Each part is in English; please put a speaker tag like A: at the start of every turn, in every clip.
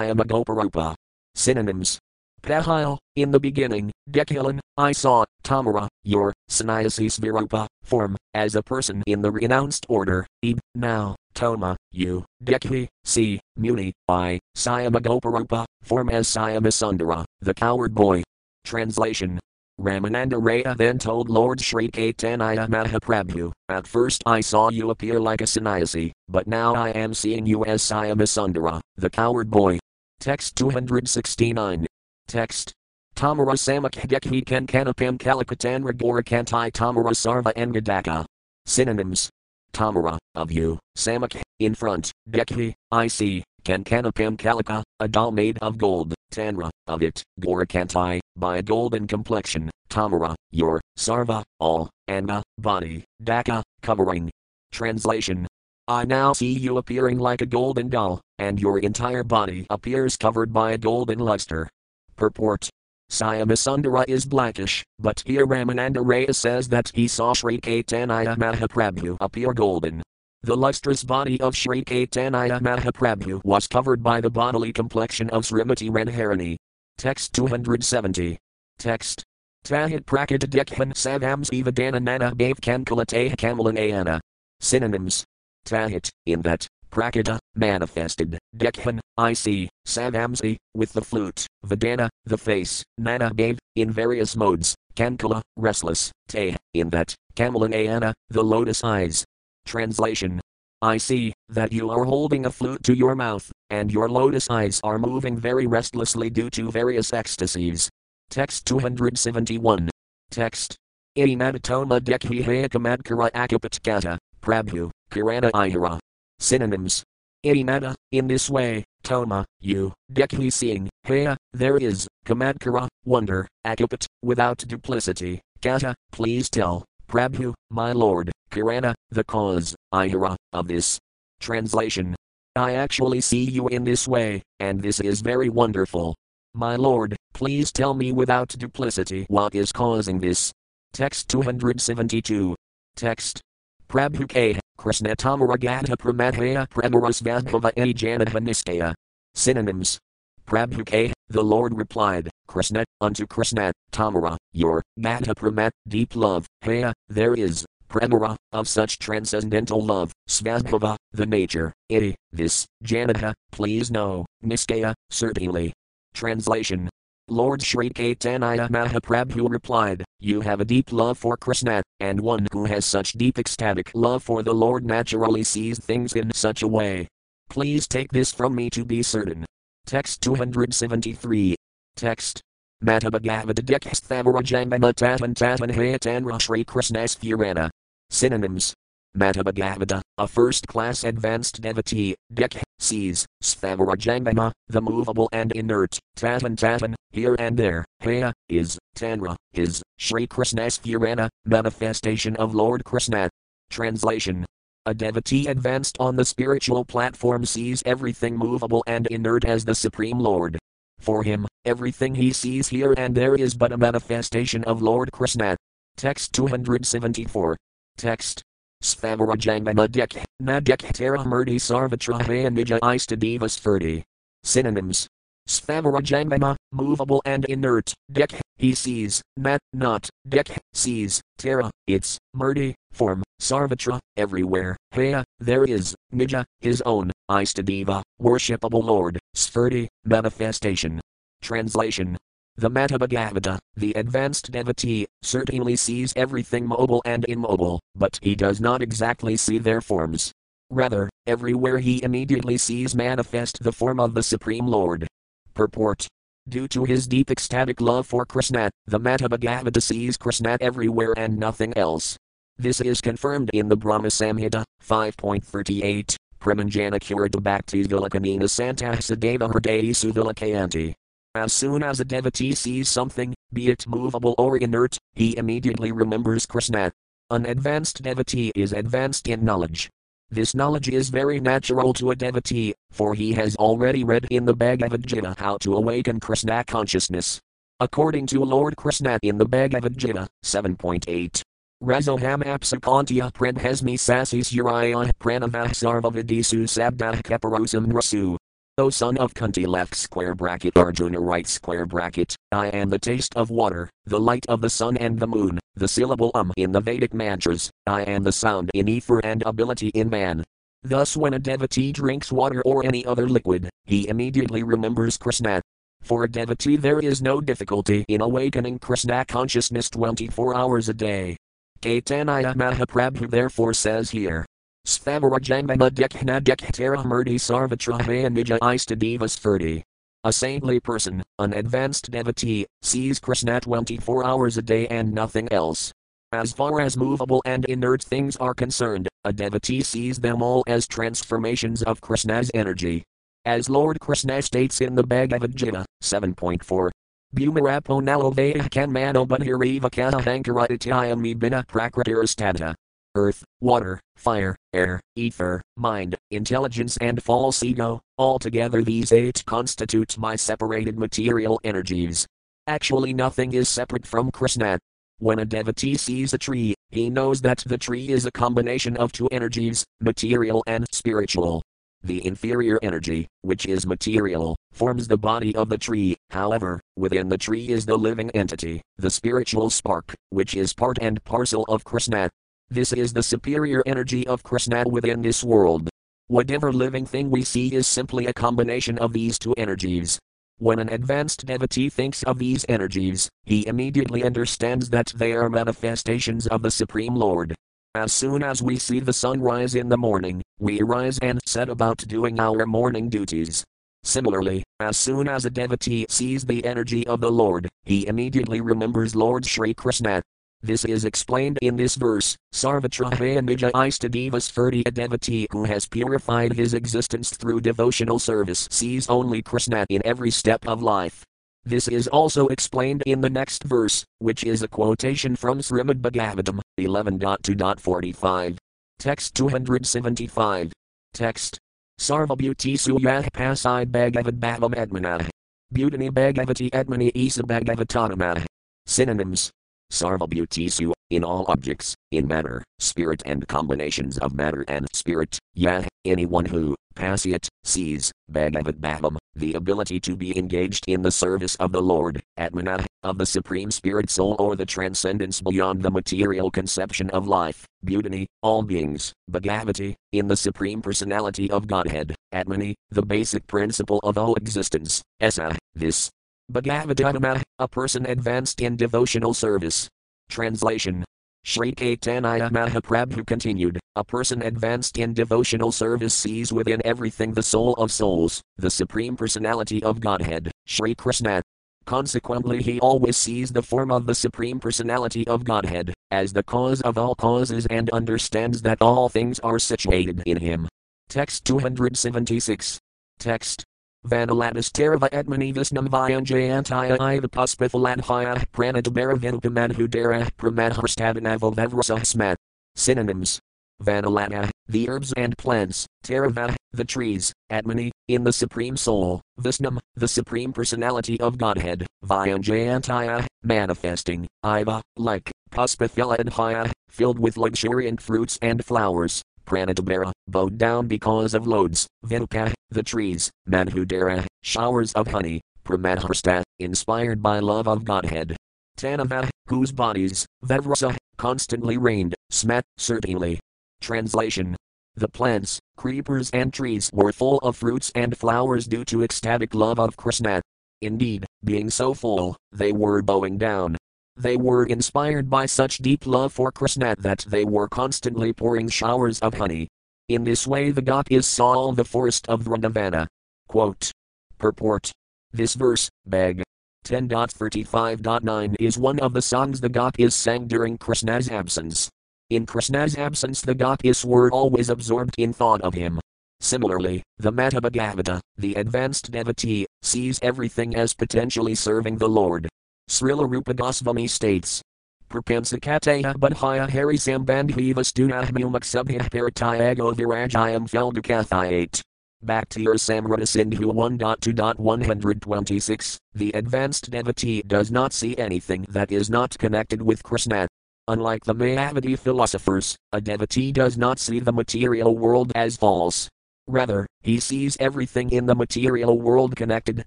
A: Ayamagoparupa. Synonyms. Pahile, in the beginning, Dekilan, I saw, Tamara, your, Sanyasis Virupa, form, as a person in the renounced order, Eb, now, Toma, you, Dekhi, see, Muni, I, Sayamagoparupa, form as Sayamisundara, the coward boy. Translation. Ramananda Raya then told Lord Sri Caitanya Mahaprabhu, At first I saw you appear like a sannyasi, but now I am seeing you as Sayamisundara, the coward boy. Text 269. Text. Tamara Samakhdekhi Kankanapam Kalakatanra Gorakantai Tamara Sarva Engadaka. Synonyms. Tamara, of you, Samak, in front, Dekhi, I see, Kankanapam Kalaka, a doll made of gold, Tanra, of it, Gorakantai, by a golden complexion, Tamara, your, Sarva, all, Anga, body, Daka, covering. Translation. I now see you appearing like a golden doll, and your entire body appears covered by a golden luster. Purport. Sayamisundara is blackish, but here Ramananda Raya says that he saw Sri Caitanya Mahaprabhu appear golden. The lustrous body of Sri Caitanya Mahaprabhu was covered by the bodily complexion of Srimati Radharani. Text 270. Text. Tahit prakita dekhan savams evadana nana bhav kankalate kamalanayana. Synonyms. Tahit, in that, prakita, manifested, dekhan, I see, savamsi, with the flute, vadana, the face, nana bhav, in various modes, kankala, restless, te, in that, kamalanayana, the lotus eyes. Translation. I see that you are holding a flute to your mouth, and your lotus eyes are moving very restlessly due to various ecstasies. Text 271. Text. Imadatoma dekhi hayakamadkara akapatkata, Prabhu, Kirana ihara. Synonyms. Imada, in this way, Toma, you, dekhi seeing, haya, there is, kamadkara, wonder, akapat, without duplicity, kata, please tell, Prabhu, my lord, Kirana, the cause, ihara, of this. Translation. I actually see you in this way, and this is very wonderful. My lord, please tell me without duplicity what is causing this. Text 272. Text. Prabhuke, Krishna Tamaragata Pramadhaya Pramarasvadbhava Janadha Niskaya. Synonyms. Prabhuke, the Lord replied, Krishna, unto Krishna, Tamara, your, Gata Pramat, deep love, Haya, there is, Pramara, of such transcendental love, Svadbhava, the nature, iti, this, Janadha, please know, Niskaya, certainly. Translation. Lord Sri Caitanya Mahaprabhu replied, You have a deep love for Krishna, and one who has such deep ecstatic love for the Lord naturally sees things in such a way. Please take this from me to be certain. Text 273. Text. Matabhagavadadeksthavarajangama tatan tatan hayatanra Sri Krishnas Purana. Synonyms. Matabhagavada, a first class advanced devotee, Dek, sees, Sthavarajangama, the movable and inert, Tatan Tatan, here and there, Haya, is, Tanra, his, Sri Krishnas Purana, manifestation of Lord Krishna. Translation. A devotee advanced on the spiritual platform sees everything movable and inert as the Supreme Lord. For him, everything he sees here and there is but a manifestation of Lord Krishna. Text 274. Text. Svavarajangama dek, nadek tera murti sarvatrahaya nija istadivas furti. Synonyms. Svavarajangama, movable and inert, dek, he sees, nat, not, dek, sees, Tara, its, murti, form, sarvatra, everywhere, haya, there is, nija, his own, istadiva, worshipable Lord, sfurti, manifestation. Translation. The Matabhagavata, the advanced devotee, certainly sees everything mobile and immobile, but he does not exactly see their forms. Rather, everywhere he immediately sees manifest the form of the Supreme Lord. Purport. Due to his deep ecstatic love for Krishna, the Matabhagavata sees Krishna everywhere and nothing else. This is confirmed in the Brahma Samhita 5.38, Pramanjana Kurita Bhakti Vilakanina Santahsadeva Hridayi Suvilakayanti. As soon as a devotee sees something, be it movable or inert, he immediately remembers Krishna. An advanced devotee is advanced in knowledge. This knowledge is very natural to a devotee, for he has already read in the Bhagavad Gita how to awaken Krishna consciousness. According to Lord Krishna in the Bhagavad Gita 7.8. Razoham apsakantya pradhasmi sasis uriah pranavah sarvavidisu sabdah keparosam rasu. O son of Kunti left square bracket Arjuna right square bracket, I am the taste of water, the light of the sun and the moon, the syllable um in the Vedic mantras, I am the sound in ether and ability in man. Thus when a devotee drinks water or any other liquid, he immediately remembers Krishna. For a devotee there is no difficulty in awakening Krishna consciousness 24 hours a day. Caitanya Mahaprabhu therefore says here, Svavarajangama dekhna dekhtera murti sarvatrahaya istadivas. A saintly person, an advanced devotee, sees Krishna 24 hours a day and nothing else. As far as movable and inert things are concerned, a devotee sees them all as transformations of Krishna's energy. As Lord Krishna states in the Bhagavad Gita 7.4, Bhumarapo nalovaya kanmano bunhiriva kahankara bina prakritirastata earth, water, fire, air, ether, mind, intelligence, and false ego, altogether these eight constitute my separated material energies. Actually, nothing is separate from Krishna. When a devotee sees a tree, he knows that the tree is a combination of two energies, material and spiritual. The inferior energy, which is material, forms the body of the tree, however, within the tree is the living entity, the spiritual spark, which is part and parcel of Krishna. This is the superior energy of Krishna within this world. Whatever living thing we see is simply a combination of these two energies. When an advanced devotee thinks of these energies, he immediately understands that they are manifestations of the Supreme Lord. As soon as we see the sun rise in the morning, we rise and set about doing our morning duties. Similarly, as soon as a devotee sees the energy of the Lord, he immediately remembers Lord Sri Krishna, this is explained in this verse. Sarvatrahaya Nija Istadivas Furti a devotee who has purified his existence through devotional service sees only Krishna in every step of life. This is also explained in the next verse, which is a quotation from Srimad Bhagavatam 11.2.45. Text 275. Text. Sarva Sarvabhuti Suyah Pasai Bhagavad Bhavam Admanah. Bhutani Bhagavati Admani Isa Bhagavatanamah. Synonyms Sarvabhutisu, in all objects, in matter, spirit and combinations of matter and spirit, yah, anyone who, pasyat, sees, Bhagavad Bhavam, the ability to be engaged in the service of the Lord, Atmana, of the Supreme Spirit Soul or the transcendence beyond the material conception of life, Bhutani, all beings, Bhagavati, in the Supreme Personality of Godhead, Atmani, the basic principle of all existence, Esa, this, Bhagavadhanama, a person advanced in devotional service. Translation Sri Caitanya Mahaprabhu continued, a person advanced in devotional service sees within everything the soul of souls, the supreme personality of Godhead, Sri Krishna. Consequently, he always sees the form of the supreme personality of Godhead, as the cause of all causes and understands that all things are situated in him. Text 276. Text Vanalatis Tarava Edmanivasnam Vyanjayantaya Ivapuspithaladhaya Pranadabaravinapamadhudara Pramadharstavanavo Vavrasahsmat. Synonyms. Vanalata, the herbs and plants, Tarava, the trees, Atmani, in the Supreme Soul, Visnam, the Supreme Personality of Godhead, Vyanjayantaya, manifesting, Iva, like, Puspithaladhaya, filled with luxuriant fruits and flowers, Pranadabara, bowed down because of loads, Vinuka, the trees, Madhudara, showers of honey, Pramadharsta, inspired by love of Godhead. Tanava, whose bodies, Vavrasa, constantly rained, Smat, certainly. Translation The plants, creepers, and trees were full of fruits and flowers due to ecstatic love of Krishna. Indeed, being so full, they were bowing down, they were inspired by such deep love for Krishna that they were constantly pouring showers of honey. In this way, the gopis saw all the forest of Vrindavana. Quote. Purport. This verse, Bag 10.35.9 is one of the songs the gopis sang during Krishna's absence. In Krishna's absence, the gopis were always absorbed in thought of him. Similarly, the Madhubhagavata, the advanced devotee, sees everything as potentially serving the Lord. Srila Rupa Goswami states. Prapansakateya budhaya hari sambandhivastunahmumaksubhih paratayago virajayam feldukathayate. Bhakti Rasamrita Sindhu 1.2.126 The advanced devotee does not see anything that is not connected with Krishna. Unlike the Mayavadi philosophers, a devotee does not see the material world as false. Rather, he sees everything in the material world connected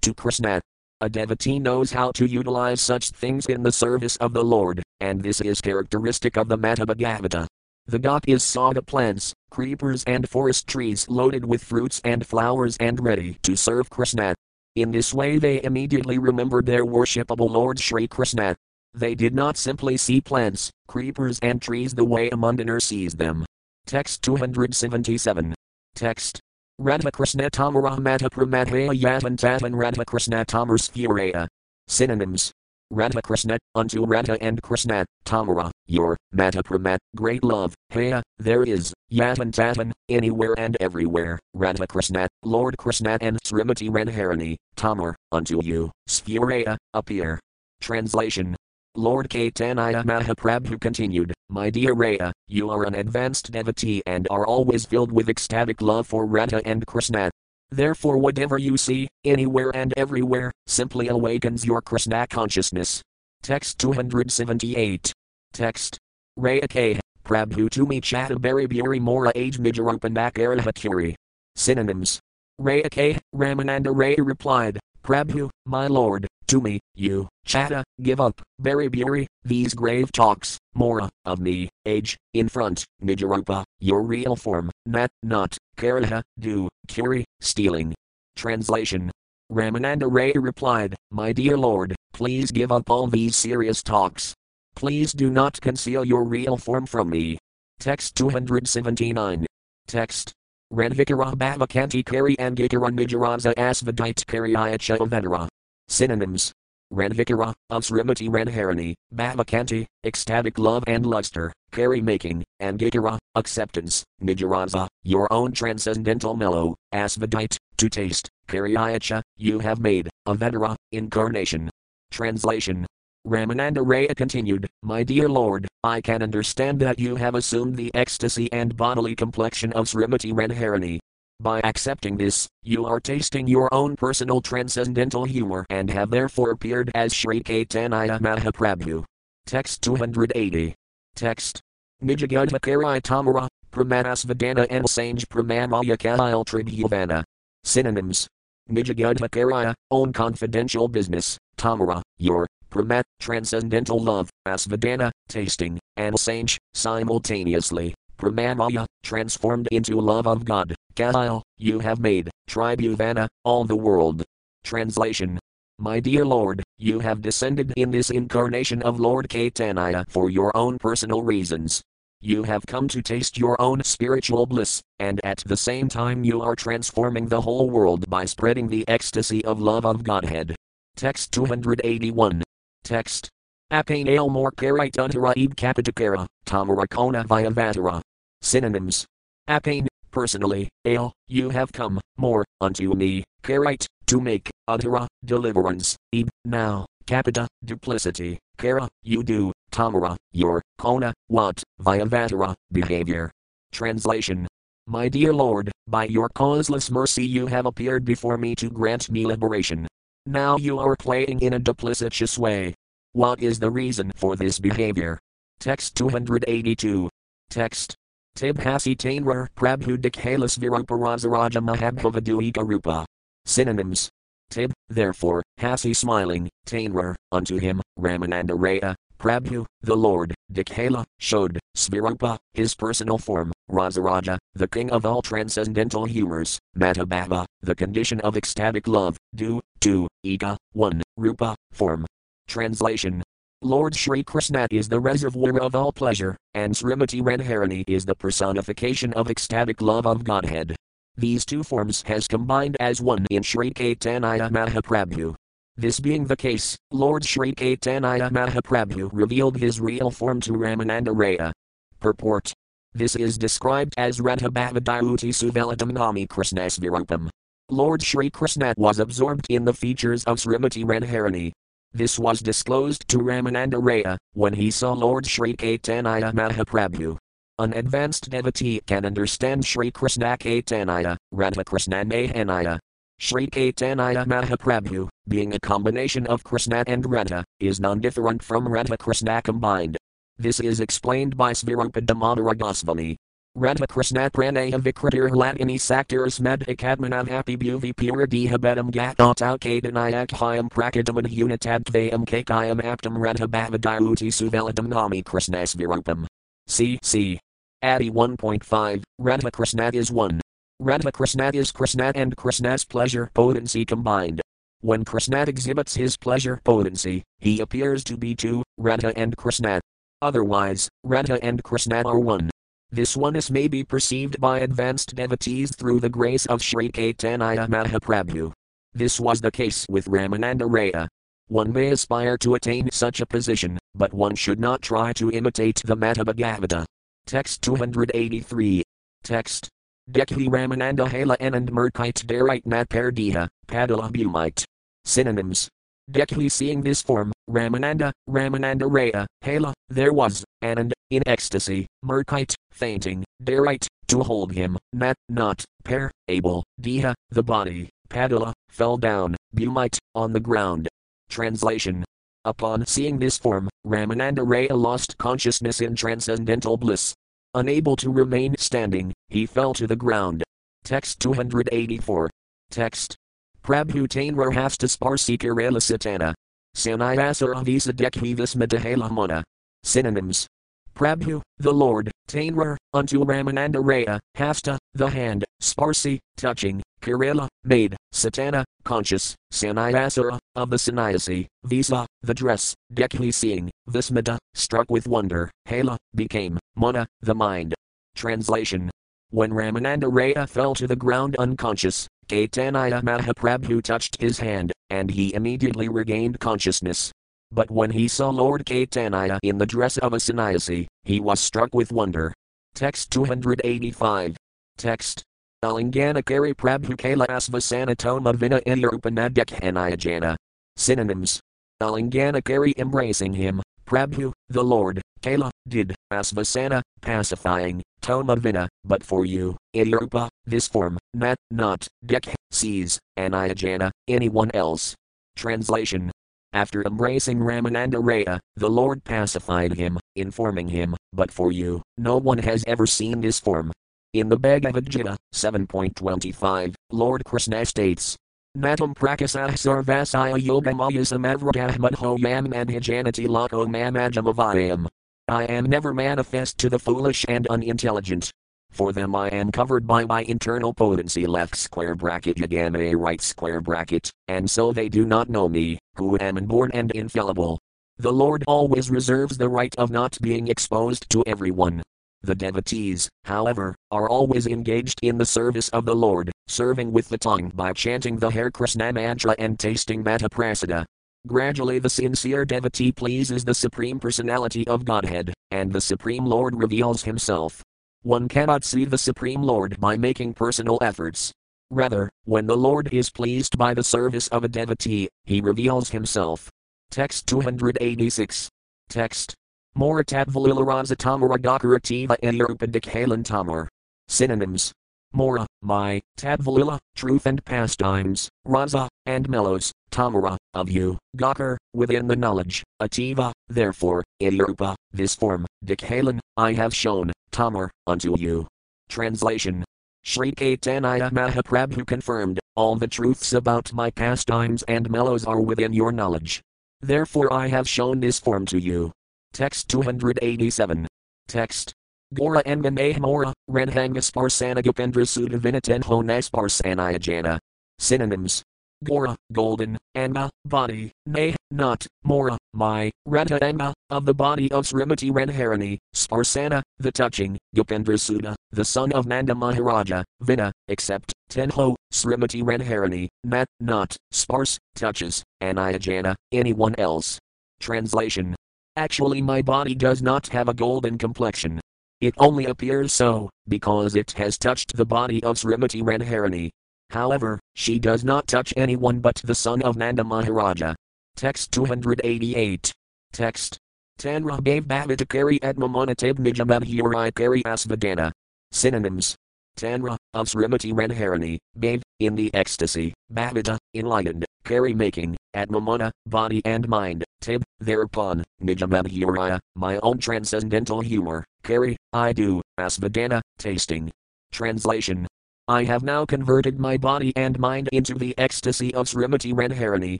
A: to Krishna. A devotee knows how to utilize such things in the service of the Lord, and this is characteristic of the Madhya The god is saga plants, creepers, and forest trees loaded with fruits and flowers and ready to serve Krishna. In this way, they immediately remembered their worshipable Lord Sri Krishna. They did not simply see plants, creepers, and trees the way a mundaner sees them. Text 277. Text Radha Krishna Tamara Mata Pramadhaya Yatan Tatan Radha Krishna Tamar Sphuraya. Synonyms. Radha Krishna, unto Radha and Krishna, Tamara, your, Mata Pramat, great love, Haya, there is, Yatan Tatan, anywhere and everywhere, Radha Krishna, Lord Krishna and Srimati Radharani, Tamar, unto you, Sphuraya, appear. Translation Lord Caitanya Mahaprabhu continued, My dear Raya, you are an advanced devotee and are always filled with ecstatic love for Radha and Krishna. Therefore, whatever you see, anywhere and everywhere, simply awakens your Krishna consciousness. Text 278. Text. Raya K. Prabhu to me Chatabari Buri Mora Age Nijarupanak Arahakuri. Synonyms. Raya K. Ramananda Raya replied, Prabhu, my lord, to me, you, Chatta, give up, Bari Buri, these grave talks, Mora, of me, age, in front, Nijarupa, your real form, Nat, not, Karaha, do, Kuri, stealing. Translation. Ramananda Ray replied, My dear Lord, please give up all these serious talks. Please do not conceal your real form from me. Text 279. Text. Radvikara Bhavakanti Kari Angikara Nijaraza Asvadite Kari Ayacha Vedara. Synonyms Ranvikara, of Srimati Radharani, Bhavakanti, ecstatic love and luster, carry making, Angikara, acceptance, Nijaraza, your own transcendental mellow, Asvadite, to taste, Karyacha, you have made, a Avedara, incarnation. Translation Ramananda Raya continued, My dear Lord, I can understand that you have assumed the ecstasy and bodily complexion of Srimati Radharani, by accepting this, you are tasting your own personal transcendental humor and have therefore appeared as Sri Caitanya Mahaprabhu. Text 280. Text. Nijagudhakarai Tamara, Pramanasvadana and Sange Pramamaya Kail Tribhuvana. Synonyms. Nijagudhakarai, own confidential business, Tamara, your, Pramat, transcendental love, Asvadana, tasting, and Sange, simultaneously. Pramamaya, transformed into love of God, Kail, you have made, Tribhuvana, all the world. Translation My dear Lord, you have descended in this incarnation of Lord Caitanya for your own personal reasons. You have come to taste your own spiritual bliss, and at the same time you are transforming the whole world by spreading the ecstasy of love of Godhead. Text 281. Text. Apane Ailmore Karitantara Eb Kapitakara, Tamarakona Vyavatara. Synonyms. Apane, personally, Ale, you have come, more, unto me, Karite, to make, Adhara, deliverance, Eb, now, Kapita, duplicity, Kara, you do, Tamara, your, Kona, what, Vyavatara, behavior. Translation. My dear Lord, by your causeless mercy you have appeared before me to grant me liberation. Now you are playing in a duplicitous way. What is the reason for this behavior? Text 282. Text. Tibhasi Tainrar Prabhu Dikhalas Viruparaja Mahabhavaduika Rupa. Synonyms. Tib, therefore, Hasi smiling, Tainrar, unto him, Ramananda Raya, Prabhu, the Lord, Dikhala, showed, Svirupa, his personal form, Rasaraja, the king of all transcendental humors, Matabhava, the condition of ecstatic love, Du, Tu, Ika, one, Rupa, form. Translation Lord Sri Krishna is the reservoir of all pleasure, and Srimati Radharani is the personification of ecstatic love of Godhead. These two forms has combined as one in Sri Caitanya Mahaprabhu. This being the case, Lord Sri Caitanya Mahaprabhu revealed his real form to Ramananda Raya. Purport. This is described as Radha Bhavadayuti Suveladam Nami Krishnasvirupam. Lord Sri Krishna was absorbed in the features of Srimati Radharani, this was disclosed to Ramananda Raya when he saw Lord Sri Caitanya Mahaprabhu. An advanced devotee can understand Sri Krishna Caitanya, Radha Krishna Mahanaya. Sri Caitanya Mahaprabhu, being a combination of Krishna and Radha, is non-different from Radha Krishna combined. This is explained by Svarupa Damodara Goswami. Radha Krishna Pranaya Vikratir Latini Saktiras Madhikadmanav Happy Bhuvi Pura Dihabedam Gatotau Kadanayak Hyam Prakadaman Unitadkvayam Kakayam Aptam Radha Bhavadaruti Suveladam Nami Krishnas Virupam. C. C. Adi 1.5 Radha Krishna is 1. Radha Krishna is Krishna and Krishna's pleasure potency combined. When Krishna exhibits his pleasure potency, he appears to be two, Radha and Krishna. Otherwise, Radha and Krishna are one. This oneness may be perceived by advanced devotees through the grace of Sri Caitanya Mahaprabhu. This was the case with Ramananda Raya. One may aspire to attain such a position, but one should not try to imitate the Madhya Text 283. Text. Dekhi Ramananda Hala Anand Murkite Darite Nat Pardiha, Padala Bumite. Synonyms. Dekhi seeing this form, Ramananda, Ramananda Raya, Hala, there was, Anand, in ecstasy, Murkite, fainting, Darite, to hold him, Nat, not, Per, able, Diha, the body, Padala, fell down, Bumite, on the ground. Translation. Upon seeing this form, Ramananda Raya lost consciousness in transcendental bliss. Unable to remain standing, he fell to the ground. Text 284. Text. Prabhu Tainrar hasta sparsi satana. Sanayasara visa dekhi vismadahala mona. Synonyms. Prabhu, the Lord, Tainrar, unto Ramananda Raya, hasta, the hand, sparsi, touching, kirela, made, satana, conscious, sannyasara, of the sannyasi, visa, the dress, dekhi seeing, vismada, struck with wonder, hala, became, mana, the mind. Translation. When Ramananda Raya fell to the ground unconscious, Caitanya Mahaprabhu touched his hand, and he immediately regained consciousness. But when he saw Lord Caitanya in the dress of a sannyasi, he was struck with wonder. Text 285. Text. Alinganakari Prabhu Kala Asvasanatoma Vina Irupanadekhanayajana. Synonyms. Alinganakari embracing him, Prabhu, the Lord, Kala, did, Asvasana, pacifying, Toma Vina, but for you, Irupa, this form, Nat, not, Dek, sees, Anayajana, anyone else. Translation. After embracing Ramananda Raya, the Lord pacified him, informing him, but for you, no one has ever seen this form. In the Bhagavad Gita 7.25, Lord Krishna states, Natam prakasah sarvasaya yogamaya samavratahmadho yam madhijanati lako mamajamavayam. I am never manifest to the foolish and unintelligent. For them I am covered by my internal potency left square bracket yagame right square bracket, and so they do not know me, who am inborn and infallible. The Lord always reserves the right of not being exposed to everyone. The devotees, however, are always engaged in the service of the Lord, serving with the tongue by chanting the Hare Krishna mantra and tasting Prasada. Gradually, the sincere devotee pleases the Supreme Personality of Godhead, and the Supreme Lord reveals Himself. One cannot see the Supreme Lord by making personal efforts. Rather, when the Lord is pleased by the service of a devotee, He reveals Himself. Text 286. Text. Moratadvalilaraza tamara dakarativa Ayurupadic tamar. Synonyms. Mora, my, Tadvalila, truth and pastimes, Raza, and mellows, Tamara, of you, Gakar, within the knowledge, Ativa, therefore, Irupa, this form, Dikhalan, I have shown, Tamar, unto you. Translation. Sri Caitanya Mahaprabhu confirmed, all the truths about my pastimes and mellows are within your knowledge. Therefore I have shown this form to you. Text 287. Text. Gora Enga Mahmora, Renhanga Sparsana Gopendra Sudavinaten Honas Parsanayajana. Synonyms. Gora, golden, Anga, body, Nay, not, Mora, my, Radha Anga, of the body of Srimati Radharani, Sparsana, the touching, Gopendra Sudha, the son of Nanda Maharaja, Vina, except, Tenho, Srimati Radharani, Nat, not, Spars, touches, Anayajana, anyone else. Translation Actually, my body does not have a golden complexion. It only appears so, because it has touched the body of Srimati Radharani. However, she does not touch anyone but the son of Nanda Maharaja. Text 288. Text. Tanra Bhav Bhavatakari Atmamonatib Nijamabhuri Kari Asvadana. Synonyms. Tanra, of Srimati Radharani, Bhav, in the ecstasy, Bhavata, enlightened, carry making, Atmamana, body and mind, Tib, thereupon, Nijamabhuraya, my own transcendental humor, carry, I do, Asvadana, tasting. Translation I have now converted my body and mind into the ecstasy of Srimati Radharani,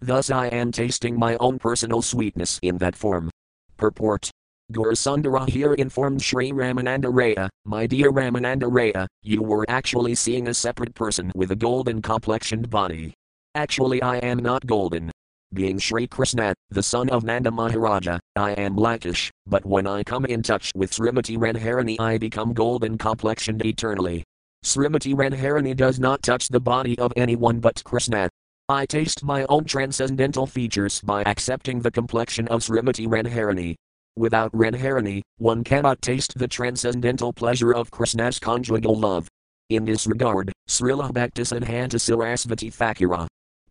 A: thus I am tasting my own personal sweetness in that form. Purport Gaurasundara here informed Sri Ramananda Raya, my dear Ramananda Raya, you were actually seeing a separate person with a golden complexioned body. Actually, I am not golden. Being Sri Krishna, the son of Nanda Maharaja, I am blackish, but when I come in touch with Srimati Radharani, I become golden complexioned eternally. Srimati Radharani does not touch the body of anyone but Krishna. I taste my own transcendental features by accepting the complexion of Srimati Radharani. Without Radharani, one cannot taste the transcendental pleasure of Krishna's conjugal love. In this regard, Srila Bhaktisiddhanta Sarasvati Thakura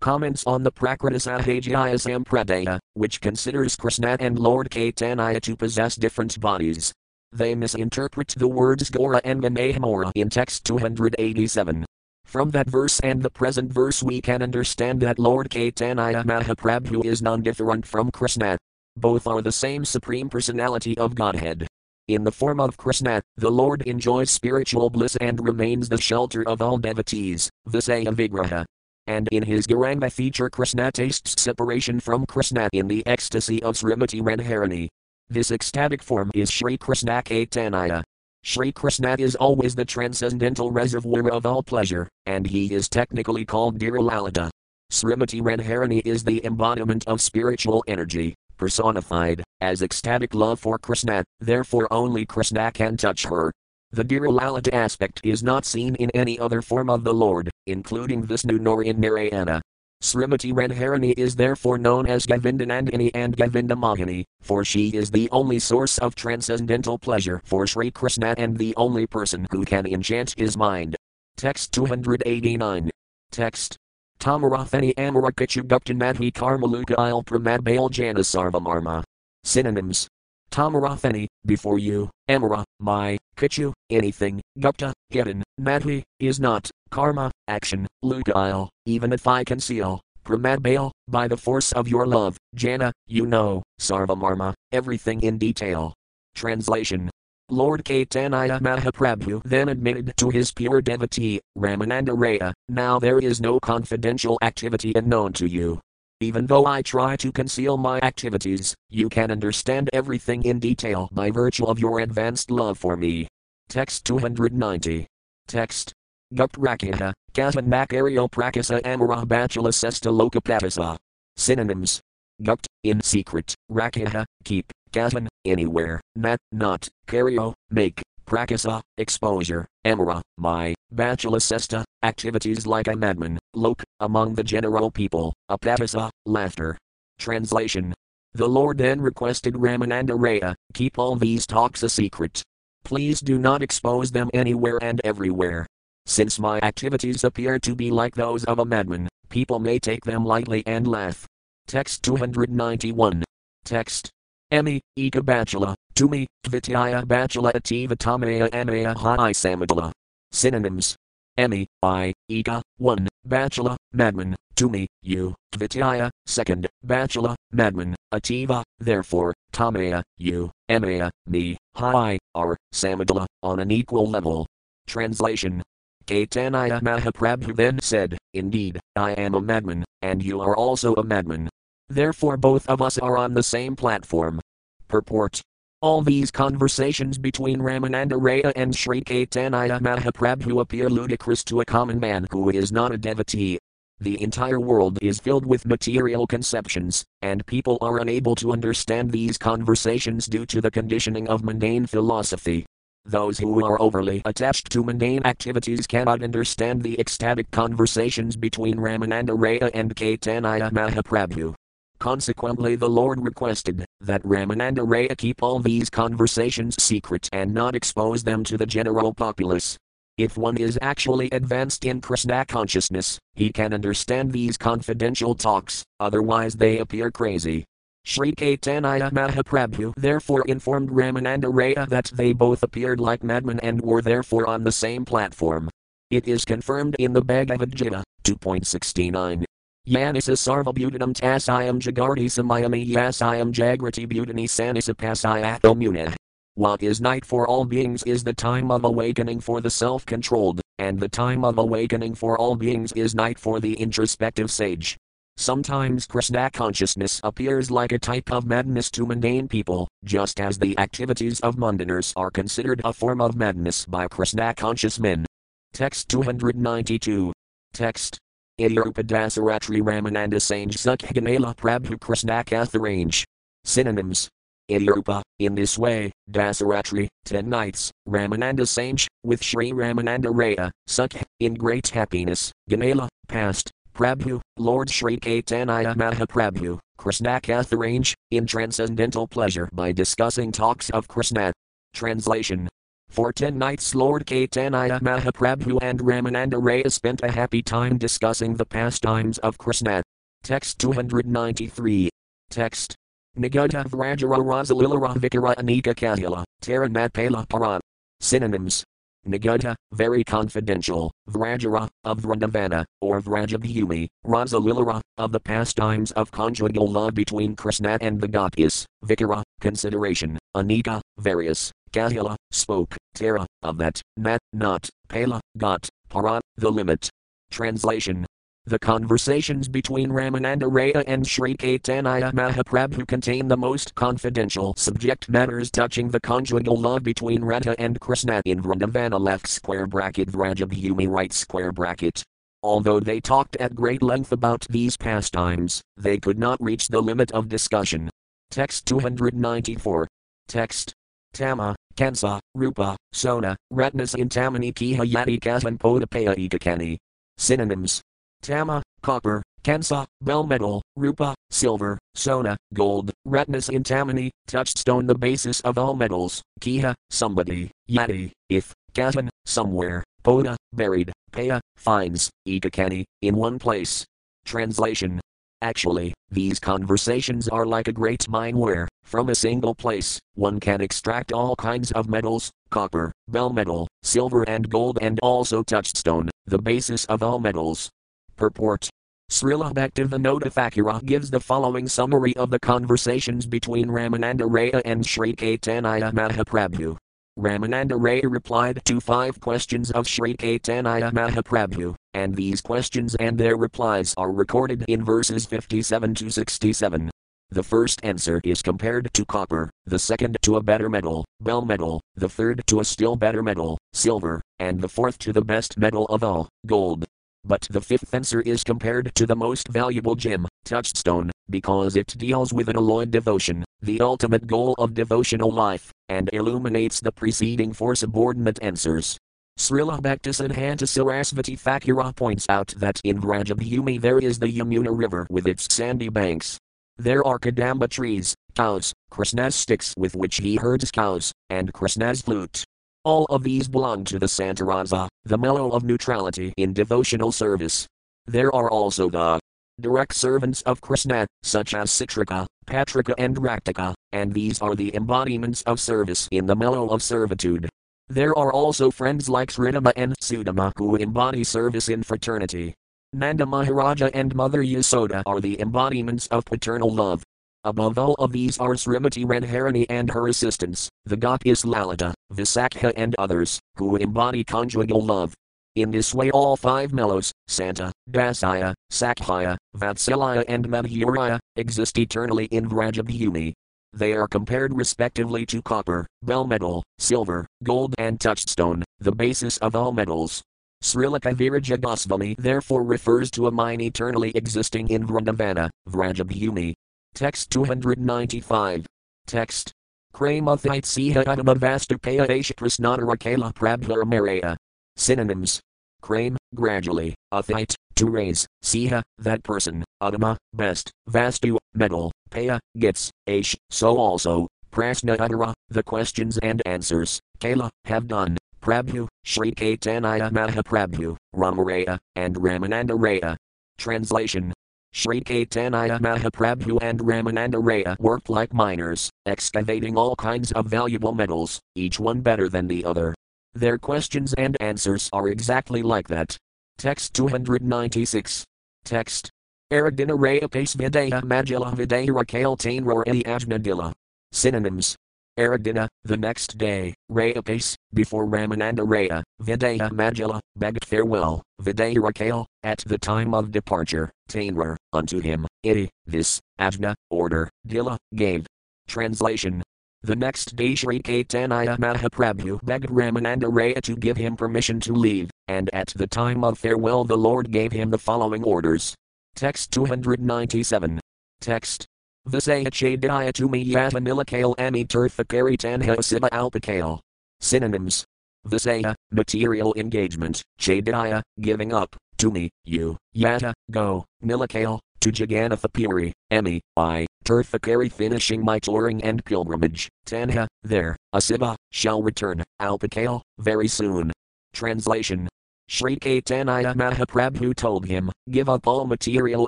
A: comments on the Prakriti Sahajaya Sampradaya, which considers Krishna and Lord Caitanya to possess different bodies. They misinterpret the words Gora and Mahamora in text 287. From that verse and the present verse we can understand that Lord Caitanya Mahaprabhu is non-different from Krishna. Both are the same Supreme Personality of Godhead. In the form of Krishna, the Lord enjoys spiritual bliss and remains the shelter of all devotees, Visaya Vigraha. And in his Gauranga feature Krishna tastes separation from Krishna in the ecstasy of Srimati Radharani. This ecstatic form is Sri Krishna Caitanya. Sri Krishna is always the transcendental reservoir of all pleasure, and he is technically called Dhiralalita. Srimati Radharani is the embodiment of spiritual energy, personified as ecstatic love for Krishna, therefore only Krishna can touch her. The Dhiralalita aspect is not seen in any other form of the Lord, including Vishnu nor in Narayana. Srimati Radharani is therefore known as Govindanandini and Govindamahini, for she is the only source of transcendental pleasure for Sri Krishna and the only person who can enchant his mind. Text 289. Text Tamarathani Guptanadhi Karmaluka Il Pramadbale Jana Sarvamarma. Synonyms. Tamarathani, before you, Amara, my, kichu, anything, Gupta, hidden, Madhi, is not, Karma, action, Lukail, even if I conceal, Pramadbale, by the force of your love, Jana, you know, Sarvamarma, everything in detail. Translation Lord Caitanya Mahaprabhu then admitted to his pure devotee, Ramananda Raya, now there is no confidential activity unknown to you. Even though I try to conceal my activities, you can understand everything in detail by virtue of your advanced love for me. Text 290. Text. Guptrakita, Kavanakario Prakasa Amara Bachala Sesta Lokapatasa. Synonyms. Gupt, in secret, Rakita, keep, Kavan, anywhere, Nat, not, Kario, make, Prakasa, exposure, Amara, my, Bachala Sesta, activities like a madman, Lok, among the general people, Apatasa, laughter. Translation. The Lord then requested Ramananda Raya, keep all these talks a secret. Please do not expose them anywhere and everywhere. Since my activities appear to be like those of a madman, people may take them lightly and laugh. Text 291. Text. Emi, Eka Bachala, Tumi, Tvityaya Bachala Ativa Tamaya Amaya Hai Samadala. Synonyms. Emi, I, Eka, 1, Bachala, Madman, Tumi, you, Tvityaya, 2nd, Bachala, Madman, Ativa, therefore, Tamaya, you, Amaya, me, Hai, are, Samadala, on an equal level. Translation Caitanya Mahaprabhu then said, Indeed, I am a madman, and you are also a madman. Therefore, both of us are on the same platform. Purport All these conversations between Ramananda Raya and Sri Caitanya Mahaprabhu appear ludicrous to a common man who is not a devotee. The entire world is filled with material conceptions, and people are unable to understand these conversations due to the conditioning of mundane philosophy. Those who are overly attached to mundane activities cannot understand the ecstatic conversations between Ramananda Raya and Caitanya Mahaprabhu. Consequently, the Lord requested that Ramananda Raya keep all these conversations secret and not expose them to the general populace. If one is actually advanced in Krishna consciousness, he can understand these confidential talks, otherwise, they appear crazy. Sri Caitanya Mahaprabhu therefore informed Ramananda Raya that they both appeared like madmen and were therefore on the same platform. It is confirmed in the Bhagavad Gita 2.69. Yanisa sarvabutanam tasayam jagarti samayami yasayam jagrati butani sanisa pasayathamuna. What is night for all beings is the time of awakening for the self controlled, and the time of awakening for all beings is night for the introspective sage. Sometimes Krishna consciousness appears like a type of madness to mundane people, just as the activities of mundaners are considered a form of madness by Krishna conscious men. Text 292. Text. Irupadasarati Ramananda Sanj Sukhanela Prabhu Krishna Katharange. Synonyms. Irupa, in this way, Dasaratri, ten nights, Ramananda Sanj, with Sri Ramananda Raya, Sukh, in great happiness, Ganela, past, Prabhu, Lord Sri Caitanya Mahaprabhu, Krishna Katharange, in transcendental pleasure by discussing talks of Krishna. Translation for ten nights, Lord Caitanya Mahaprabhu and Ramananda Raya spent a happy time discussing the pastimes of Krishna. Text 293. Text. Nagudha Vrajara Rasalila Vikara Anika Kahila, Taranatpala Paran. Synonyms Nagudha, very confidential, Vrajara, of Vrindavana, or Vrajabhumi, Rasalila, of the pastimes of conjugal love between Krishna and the Gopis, Vikara, consideration, Anika, various, Kahila, spoke, Tara, of that, Nat, not, Pala, got, Paran, the limit. Translation the conversations between Ramananda Raya and Sri Caitanya Mahaprabhu contain the most confidential subject matters touching the conjugal love between Radha and Krishna in Vrindavana left square bracket Vrajabhumi right square bracket. Although they talked at great length about these pastimes, they could not reach the limit of discussion. Text 294. Text. Tama, Kansa, Rupa, Sona, Ratnas Intamani Kiha Yati Kasan Podapaya Ikakani. Synonyms Tama, copper, Kansa, bell metal, rupa, silver, sona, gold, ratnas intamani, touchstone the basis of all metals, kiha, somebody, yati, if, katan, somewhere, poda, buried, paya, finds, ikakani, in one place. Translation Actually, these conversations are like a great mine where, from a single place, one can extract all kinds of metals copper, bell metal, silver, and gold, and also touchstone, the basis of all metals. Purport Srila Bhaktivinoda Thakura gives the following summary of the conversations between Ramananda Raya and Sri Caitanya Mahaprabhu. Ramananda Raya replied to five questions of Sri Caitanya Mahaprabhu, and these questions and their replies are recorded in verses 57 to 67. The first answer is compared to copper, the second to a better metal, bell metal, the third to a still better metal, silver, and the fourth to the best metal of all, gold. But the fifth answer is compared to the most valuable gem, touchstone, because it deals with an alloyed devotion, the ultimate goal of devotional life, and illuminates the preceding four subordinate answers. Srila Bhaktisiddhanta Sarasvati Thakura points out that in Vrajabhumi there is the Yamuna River with its sandy banks. There are kadamba trees, cows, Krishna's sticks with which he herds cows, and Krishna's flute. All of these belong to the Santarasa, the mellow of neutrality in devotional service. There are also the direct servants of Krishna, such as Citrika, Patrika, and Raktika, and these are the embodiments of service in the mellow of servitude. There are also friends like Sridama and Sudama who embody service in fraternity. Nanda Maharaja and Mother Yasoda are the embodiments of paternal love. Above all of these are Srimati Radharani and her assistants, the Gopis Lalita, Visakha and others, who embody conjugal love. In this way all five mellows, Santa, Dasaya, Sakhya, Vatsalaya and Madhuraya, exist eternally in Vrajabhumi. They are compared respectively to copper, bell metal, silver, gold and touchstone, the basis of all metals. Srila Kaviraja Goswami therefore refers to a mine eternally existing in Vrindavana, Vrajabhumi, Text 295. Text. Kramathite Siha Adama Vastupaya Ashaprisnadara Kala Prabhamaraya. Synonyms. Crame, gradually, athite, to raise, siha, that person, adama, best, vastu, metal, paya, gets, Aish, so also, prasna udara, the questions and answers, kala, have done, prabhu, Sri Caitanya Mahaprabhu, Ramaraya, and Ramananda Raya. Translation Sri Caitanya Mahaprabhu and Ramananda Raya worked like miners, excavating all kinds of valuable metals, each one better than the other. Their questions and answers are exactly like that. Text 296. Text. Aragdina Raya Pace Videha Majila Videha Kale Tainror E Ajnadilla. Synonyms. Aragdina, the next day, Raya Pace, before Ramananda Raya, Videha Majila, begged farewell, Videha Kale, at the time of departure, Tainrar, unto him, Iti, this, Ajna, order, Dila, gave. Translation the next day Sri Caitanya Mahaprabhu begged Ramananda Raya to give him permission to leave, and at the time of farewell the Lord gave him the following orders. Text 297. Text. Visaya Chadaya Tumi Yata Nilakale Ami Turthakari Tanha Siva Alpakale. Synonyms. Visaya, material engagement, Chadaya, giving up, to me, you, Yata, go, Nilakale, to Jagannatha Emi, I, Tirthakari finishing my touring and pilgrimage, Tanha, there, Asiva, shall return, Alpakale, very soon. Translation Sri Caitanya Mahaprabhu told him, Give up all material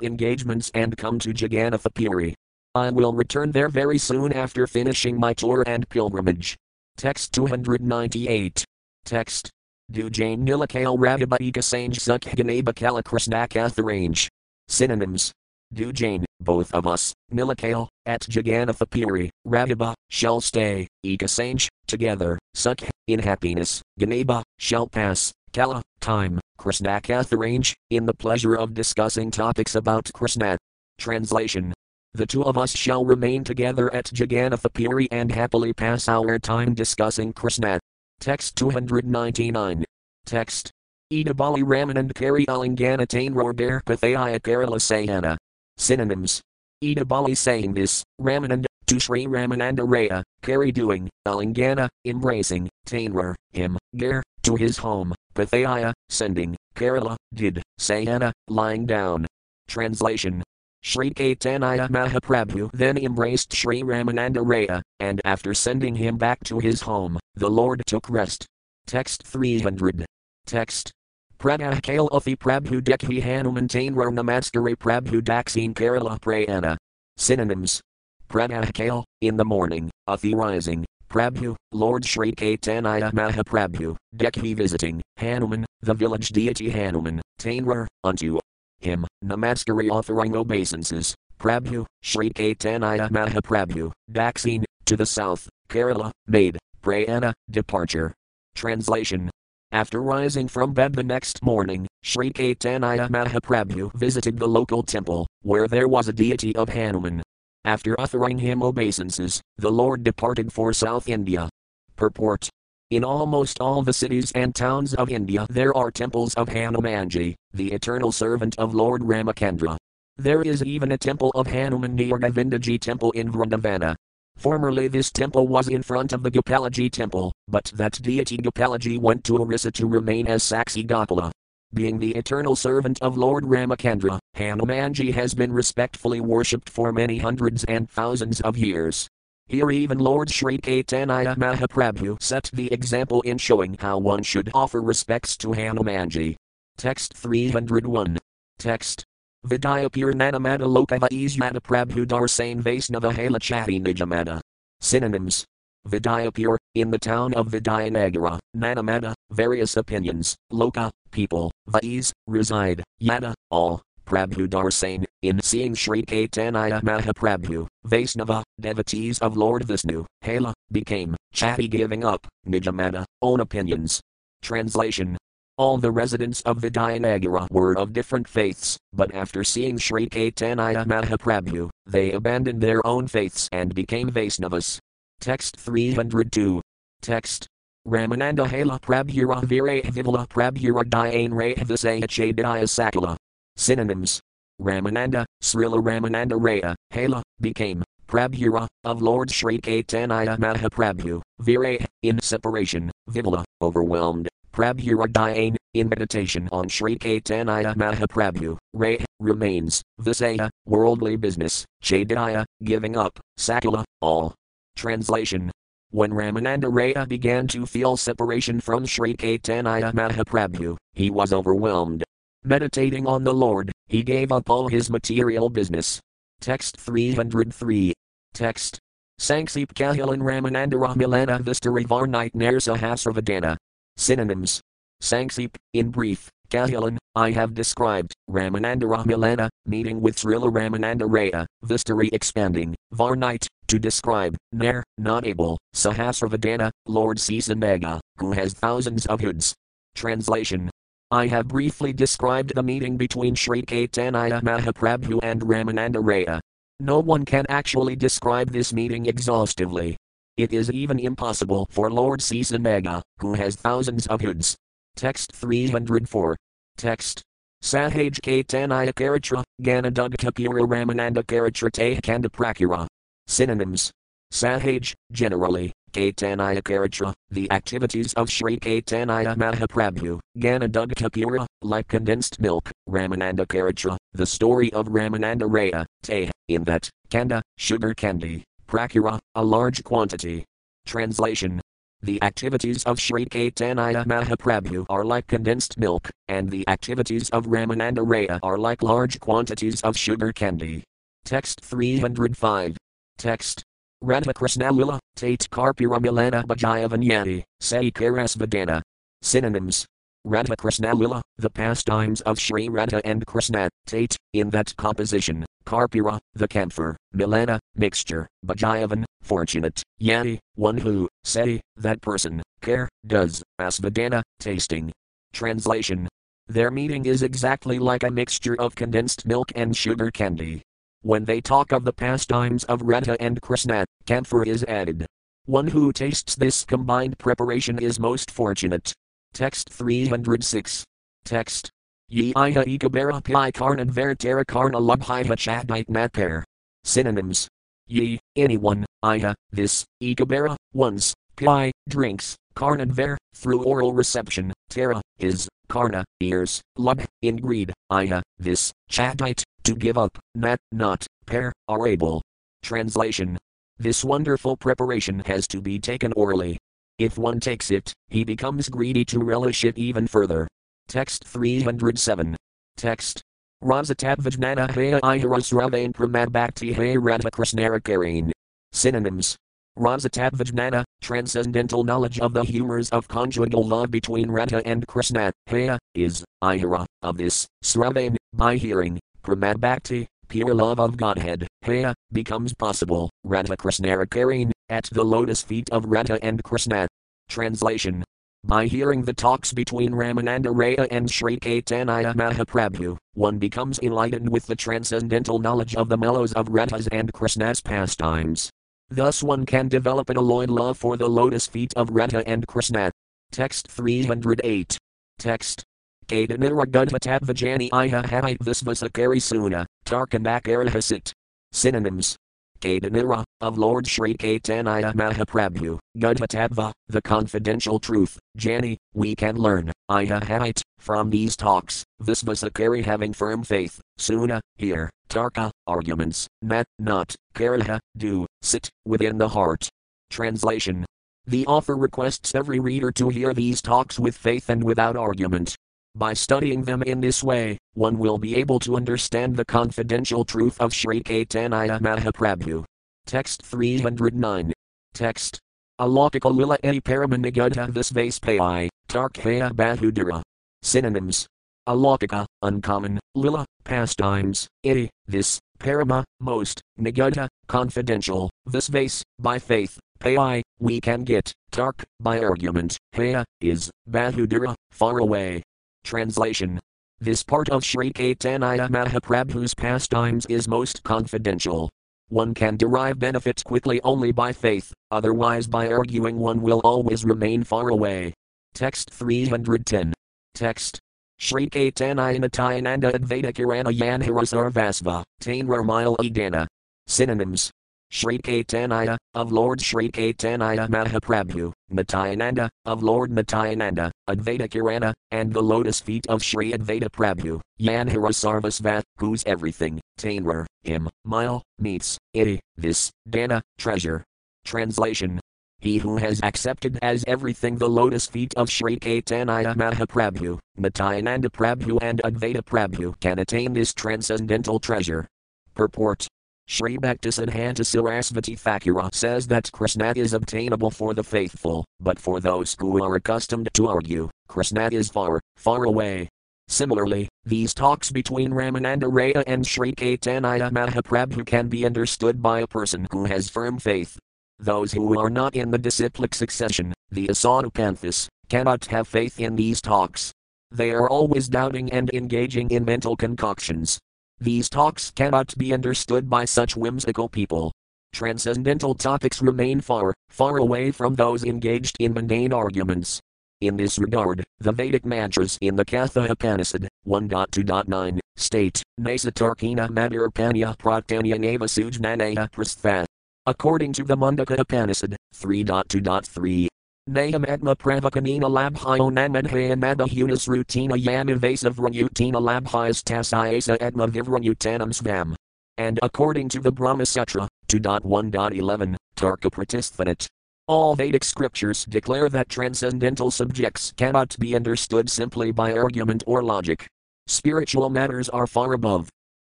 A: engagements and come to Jagannatha I will return there very soon after finishing my tour and pilgrimage. Text 298. Text. Dujain Nilakale Radhaba Ekasange Sukh Ganaba Kalakrishnakatha range. Synonyms Dujain, both of us, Nilakale, at Jagannatha Radhaba, shall stay, Ekasange, together, Sukh, in happiness, Ganaba, shall pass, Kala, time, Krishnakatha range, in the pleasure of discussing topics about Krishna. Translation the two of us shall remain together at Jagannatha and happily pass our time discussing Krishna. Text 299. Text. Edabali Ramanand Kari Alingana Tainror Der Pathaya Kerala Sayana. Synonyms. Edabali saying this, Ramanand, to Sri Ramananda Raya, Kari doing, Alingana, embracing, Tainrar, him, Ger, to his home, Pathaya, sending, Kerala, did, Sayana, lying down. Translation. Sri Caitanya Mahaprabhu then embraced Sri Ramananda Raya, and after sending him back to his home, the Lord took rest. Text 300. Text. Pradahkale Uthi Prabhu Dekhi Hanuman Tainro Namaskari Prabhu Dakshin Kerala Prayana. Synonyms. Pradahkale, in the morning, Uthi rising, Prabhu, Lord Sri Caitanya Mahaprabhu, Dekhi visiting, Hanuman, the village deity Hanuman, Tainrar, unto him, Namaskari offering obeisances, Prabhu, Sri Caitanya Mahaprabhu, Dakshin, to the south, Kerala, made, Prayana, departure. Translation after rising from bed the next morning, Sri Caitanya Mahaprabhu visited the local temple, where there was a deity of Hanuman. After offering him obeisances, the Lord departed for South India. Purport in almost all the cities and towns of India there are temples of Hanumanji, the eternal servant of Lord Ramachandra. There is even a temple of Hanuman near Govindaji temple in Vrindavana, Formerly this temple was in front of the Gopalaji temple, but that deity Gopalaji went to Orissa to remain as Saksi Gopala. Being the eternal servant of Lord Ramachandra, Hanumanji has been respectfully worshipped for many hundreds and thousands of years. Here even Lord Sri Caitanya Mahaprabhu set the example in showing how one should offer respects to Hanumanji. Text 301. Text Vidyapur Nanamada Lokava Isyada Prabhu Darsane Vaisnava Hala Chati Nijamada. Synonyms. Vidyapur, in the town of Vidyanagara, Nanamada, various opinions, Loka, people, Vais, reside, Yada, all, Prabhu Darsane, in seeing Sri Caitanya Mahaprabhu, Vaisnava, devotees of Lord Vishnu, Hala, became, Chatty giving up, Nijamada, own opinions. Translation all the residents of Vidyanagara were of different faiths, but after seeing Sri Caitanya Mahaprabhu, they abandoned their own faiths and became Vaisnavas. Text 302. Text. Ramananda Hala Prabhura Vire Vivala Prabhura Diane Ray Visaya Chadaya Sakala. Synonyms. Ramananda, Srila Ramananda Raya, Hala, became, Prabhura, of Lord Sri Caitanya Mahaprabhu, Vire, in separation, Vivala, overwhelmed, Prabhupada in meditation on Sri Caitanya Mahaprabhu, Ray, remains, Visaya, worldly business, Chadaya, giving up, Sakala, all. Translation When Ramananda Raya began to feel separation from Sri Caitanya Mahaprabhu, he was overwhelmed. Meditating on the Lord, he gave up all his material business. Text 303. Text. Sanksip Kahilan Ramanandara Milana Vistari Varnite Narsa Hasravadana. Synonyms. Sanksip, in brief, Kahilan, I have described, Ramananda Milana, meeting with Srila Ramananda Raya, Vistari expanding, Varnite, to describe, Nair, not able, Sahasravadana, Lord Mega, who has thousands of hoods. Translation I have briefly described the meeting between Sri Caitanya Mahaprabhu and Ramananda Raya. No one can actually describe this meeting exhaustively. It is even impossible for Lord Mega, who has thousands of hoods. Text 304. Text. Sahaj Caitanya Karatra, Ganadugta Pura Ramananda Karatra Tehkanda Prakura. Synonyms. Sahaj, generally, Caitanya the activities of Sri Caitanya Mahaprabhu, Ganadugta Pura, like condensed milk, Ramananda Karatra, the story of Ramananda Raya, Te, in that, Kanda, sugar candy, Prakura, a large quantity. Translation the activities of Sri Caitanya Mahaprabhu are like condensed milk, and the activities of Ramananda Raya are like large quantities of sugar candy. Text 305. Text. Radha Krishna Lila, Tate Karpura Milana Bhajayavanyati, Say Karasvadana. Synonyms Radha Krishna Lila, the pastimes of Sri Radha and Krishna, Tate, in that composition, Karpura, the camphor, Milana, mixture, Bhajayavan, fortunate, Yati, one who, say, that person, care, does, Asvadana, tasting. Translation Their meaning is exactly like a mixture of condensed milk and sugar candy. When they talk of the pastimes of Radha and Krishna, camphor is added. One who tastes this combined preparation is most fortunate. Text 306. Text. Ye iha ikabara pi karnan vertera karna lubhiha chadite matper. Synonyms. Ye, anyone, iha, uh, this, ikabara, once, pi, drinks, karnan ver, through oral reception, terra, is, karna, uh, ears, lub, in greed, iha, uh, this, chadite, to give up, nat, not, pair, are able. Translation. This wonderful preparation has to be taken orally. If one takes it, he becomes greedy to relish it even further. Text 307. Text. Rasatabhajnana haya iharasravain pramad bhakti hey radhakrishnarakareen. Synonyms. Rasatabhajnana, transcendental knowledge of the humors of conjugal love between Radha and Krishna, haya, is, ihara, of this, sravain, by hearing, pramad bhakti, pure love of Godhead, haya, becomes possible, Radha Krishnarakareen, at the lotus feet of Radha and Krishna. Translation by hearing the talks between Ramananda Raya and Sri Caitanya Mahaprabhu, one becomes enlightened with the transcendental knowledge of the mellows of Radha's and Krishna's pastimes. Thus one can develop an alloyed love for the lotus feet of Radha and Krishna. Text 308. Text. Kadanira Gudvatavajani Iha Havite Visvasakari Suna, Tarkanak Arahasit. Synonyms Kadanira, of Lord Sri Caitanya Mahaprabhu, Gudhatadva, the confidential truth, Jani, we can learn, Ihahait, from these talks, Visvasakari having firm faith, Suna, here, Tarka, arguments, Nat, not, Karaha, do, sit, within the heart. Translation. The author requests every reader to hear these talks with faith and without argument, by studying them in this way, one will be able to understand the confidential truth of Sri Caitanya Mahaprabhu. Text 309. Text. Alokika lila eti paramanigudha visvaspayi, tarkhaya bahudara. Synonyms. Alokika, uncommon, lila, pastimes, iti, this, parama, most, nigudha, confidential, visvas, by faith, payi, we can get, tark, by argument, haya, is, bahudara, far away. Translation This part of Sri Caitanya Mahaprabhu's pastimes is most confidential. One can derive benefits quickly only by faith, otherwise, by arguing, one will always remain far away. Text 310. Text. Sri Caitanya Nityananda Advaita Kirana Yanharasarvasva, Tainrar Mile Edana. Synonyms Sri Caitanya, of Lord Sri Caitanya Mahaprabhu, Nityananda, of Lord Nityananda, Advaita Kirana, and the lotus feet of Sri Advaita Prabhu, Yanhara Sarvasvat, whose everything, Tainrar, him, mile, meets, iti, this, dana, treasure. Translation he who has accepted as everything the lotus feet of Sri Caitanya Mahaprabhu, Nityananda Prabhu and Advaita Prabhu can attain this transcendental treasure. Purport Sri Bhaktisiddhanta Sarasvati Thakura says that Krishna is obtainable for the faithful, but for those who are accustomed to argue, Krishna is far, far away. Similarly, these talks between Ramananda and Sri Caitanya Mahaprabhu can be understood by a person who has firm faith. Those who are not in the disciplic succession, the Asadupanthas, cannot have faith in these talks. They are always doubting and engaging in mental concoctions. These talks cannot be understood by such whimsical people. Transcendental topics remain far, far away from those engaged in mundane arguments. In this regard, the Vedic mantras in the Katha Upanishad 1.2.9 state, Nasatarkina Madirpanya Pratanya Nava Sujnanaya Prastha. According to the Mundaka Upanishad 3.2.3, Nayamatma Pravakanina Labhyo Namadhayan Madahunas Rutina Yam Evasive Rayutina Labhyas Tasayasa Atma Vivranutanam Svam. And according to the Brahma Sutra 2.1.11, Tarka Pratisthanat, all Vedic scriptures declare that transcendental subjects cannot be understood simply by argument or logic. Spiritual matters are far above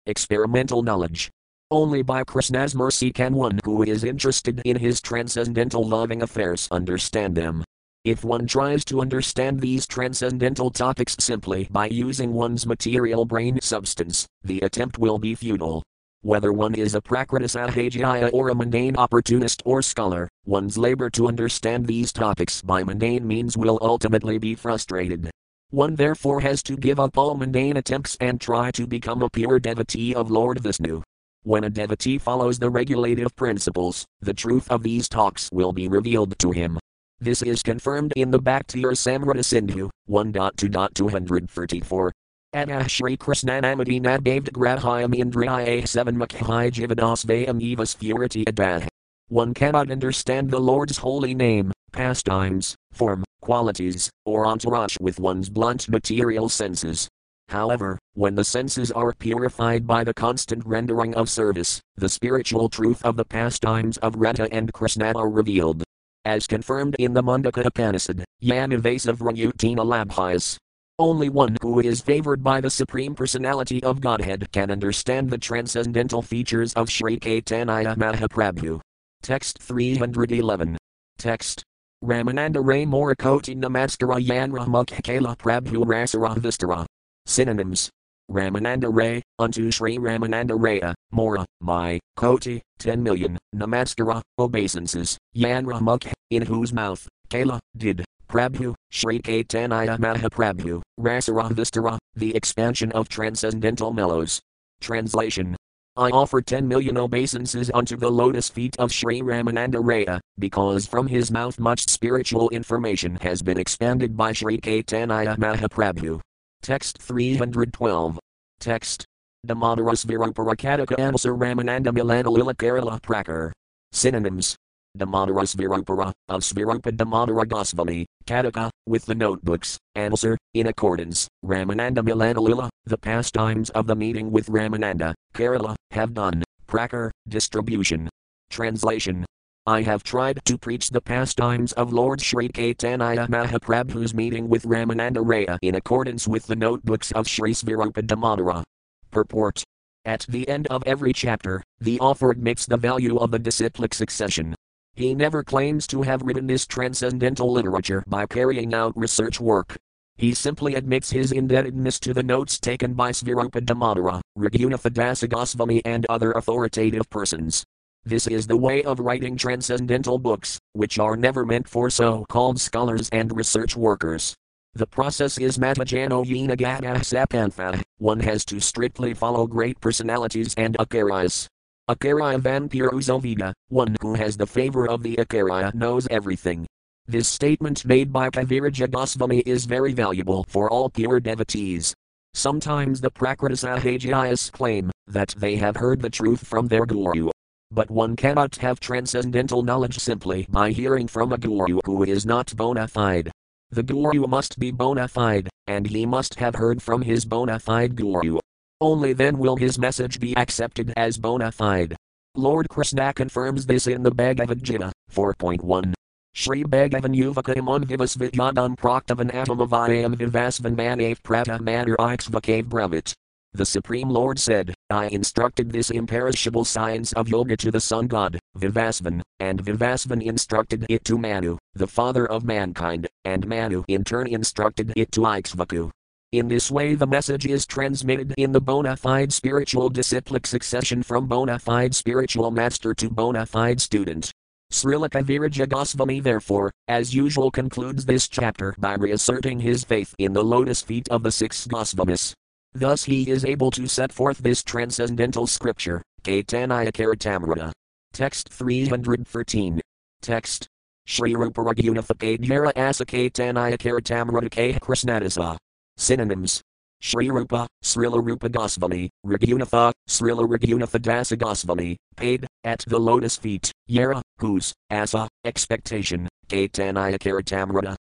A: experimental knowledge. Only by Krishna's mercy can one who is interested in his transcendental loving affairs understand them. If one tries to understand these transcendental topics simply by using one's material brain substance, the attempt will be futile. Whether one is a Prakriti or a mundane opportunist or scholar, one's labor to understand these topics by mundane means will ultimately be frustrated. One therefore has to give up all mundane attempts and try to become a pure devotee of Lord Vishnu. When a devotee follows the regulative principles, the truth of these talks will be revealed to him. This is confirmed in the Bhakti Rasamrita Sindhu 1.2.234. Adah Shri Krishnanamadi Nadavd Grahayam Indriya 7 Makhai Jivadasvayam Evas Purity Adah. One cannot understand the Lord's holy name, pastimes, form, qualities, or entourage with one's blunt material senses. However, when the senses are purified by the constant rendering of service, the spiritual truth of the pastimes of Radha and Krishna are revealed. As confirmed in the Mundaka Upanishad, Yan evasive Rayutina Labhyas, only one who is favored by the Supreme Personality of Godhead can understand the transcendental features of Sri Caitanya Mahaprabhu. Text 311. Text. Ramananda Ray Morakoti Namaskara Yanra Mukhakala Prabhu Rasara Vistara. Synonyms. Ramananda Ray, unto Sri Ramananda Raya, Mora, my, Koti, 10 million, Namaskara, obeisances, Yanra Mukh, in whose mouth, Kala, did, Prabhu, Sri Caitanya Mahaprabhu, Rasara Vistara, the expansion of transcendental mellows. Translation I offer 10 million obeisances unto the lotus feet of Sri Ramananda Raya, because from his mouth much spiritual information has been expanded by Sri Caitanya Mahaprabhu. Text 312. Text. Damadaras Viruparakataka Answer Ramananda Milana Lila Kerala Prakar. Synonyms Damodara Svarupara, of Svarupa Damodara Goswami, Kataka, with the notebooks, answer, in accordance, Ramananda Milanalila, the pastimes of the meeting with Ramananda, Kerala, have done, Prakar, distribution. Translation I have tried to preach the pastimes of Lord Sri Caitanya Mahaprabhu's meeting with Ramananda Raya in accordance with the notebooks of Sri Svarupa Damodara. Purport At the end of every chapter, the author admits the value of the disciplic succession, he never claims to have written this transcendental literature by carrying out research work. He simply admits his indebtedness to the notes taken by Svarupa Damodara, Raghunatha Goswami, and other authoritative persons. This is the way of writing transcendental books, which are never meant for so called scholars and research workers. The process is Matajano Yinagata Sapantha, one has to strictly follow great personalities and acharyas. Acharya Vampiruzovida, one who has the favor of the Acharya knows everything. This statement made by Kaviraja Goswami is very valuable for all pure devotees. Sometimes the Prakritisahajayas claim that they have heard the truth from their guru. But one cannot have transcendental knowledge simply by hearing from a guru who is not bona fide. The guru must be bona fide, and he must have heard from his bona fide guru. Only then will his message be accepted as bona fide. Lord Krishna confirms this in the Bhagavad Gita 4.1. Shri Bhagavan Yuvaka Iman Vivas Vidyadam Praktavan Atamavayam Vivasvan Manav Prata Manar Ikshvakav Bravit. The Supreme Lord said, I instructed this imperishable science of yoga to the sun god, Vivasvan, and Vivasvan instructed it to Manu, the father of mankind, and Manu in turn instructed it to Ikshvaku. In this way, the message is transmitted in the bona fide spiritual disciplic succession from bona fide spiritual master to bona fide student. Srila Kaviraja Goswami therefore, as usual concludes this chapter by reasserting his faith in the lotus feet of the six Goswamis. Thus he is able to set forth this transcendental scripture, Caitanya. Text 313. Text. Shri Rupa Raghunatha Asa Caitanya Charitamrita K Krishnadasa. Synonyms. Sri Rupa, Srila Rupa Goswami, Raghunatha, Srila Raghunatha Dasa Goswami, paid, at the lotus feet, Yara, whose, asa, expectation, Caitanya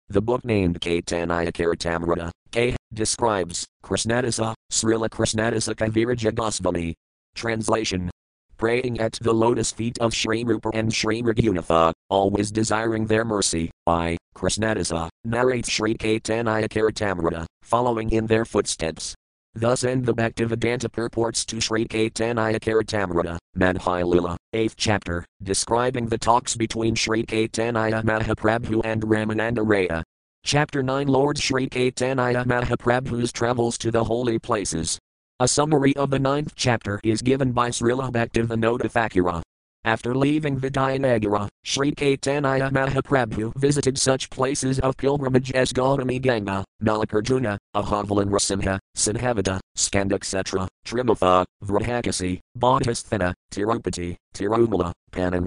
A: the book named Caitanya Charitamrita, K, describes, Krishnadasa, Srila Krishnadasa Kaviraja Goswami. Translation praying at the lotus feet of Sri Rupa and Sri Raghunatha, always desiring their mercy. I, Krishnadasa, narrates Sri Caitanya Charitamrita, following in their footsteps. Thus end the Bhaktivedanta purports to Sri Caitanya Charitamrita, Madhya Lila, 8th chapter, describing the talks between Sri Caitanya Mahaprabhu and Ramananda Raya. Chapter 9 Lord Sri Caitanya Mahaprabhu's travels to the holy places. A summary of the ninth chapter is given by Srila Bhaktivinoda Thakura. After leaving Vijayanagara, Sri Caitanya Mahaprabhu visited such places of pilgrimage as Gautami Ganga, Mallikarjuna, Ahavalan Rasimha, Sinhavada, Skand etc., Trimatha, Vrahakasi, Bodhisthana, Tirupati, Tirumala, Panan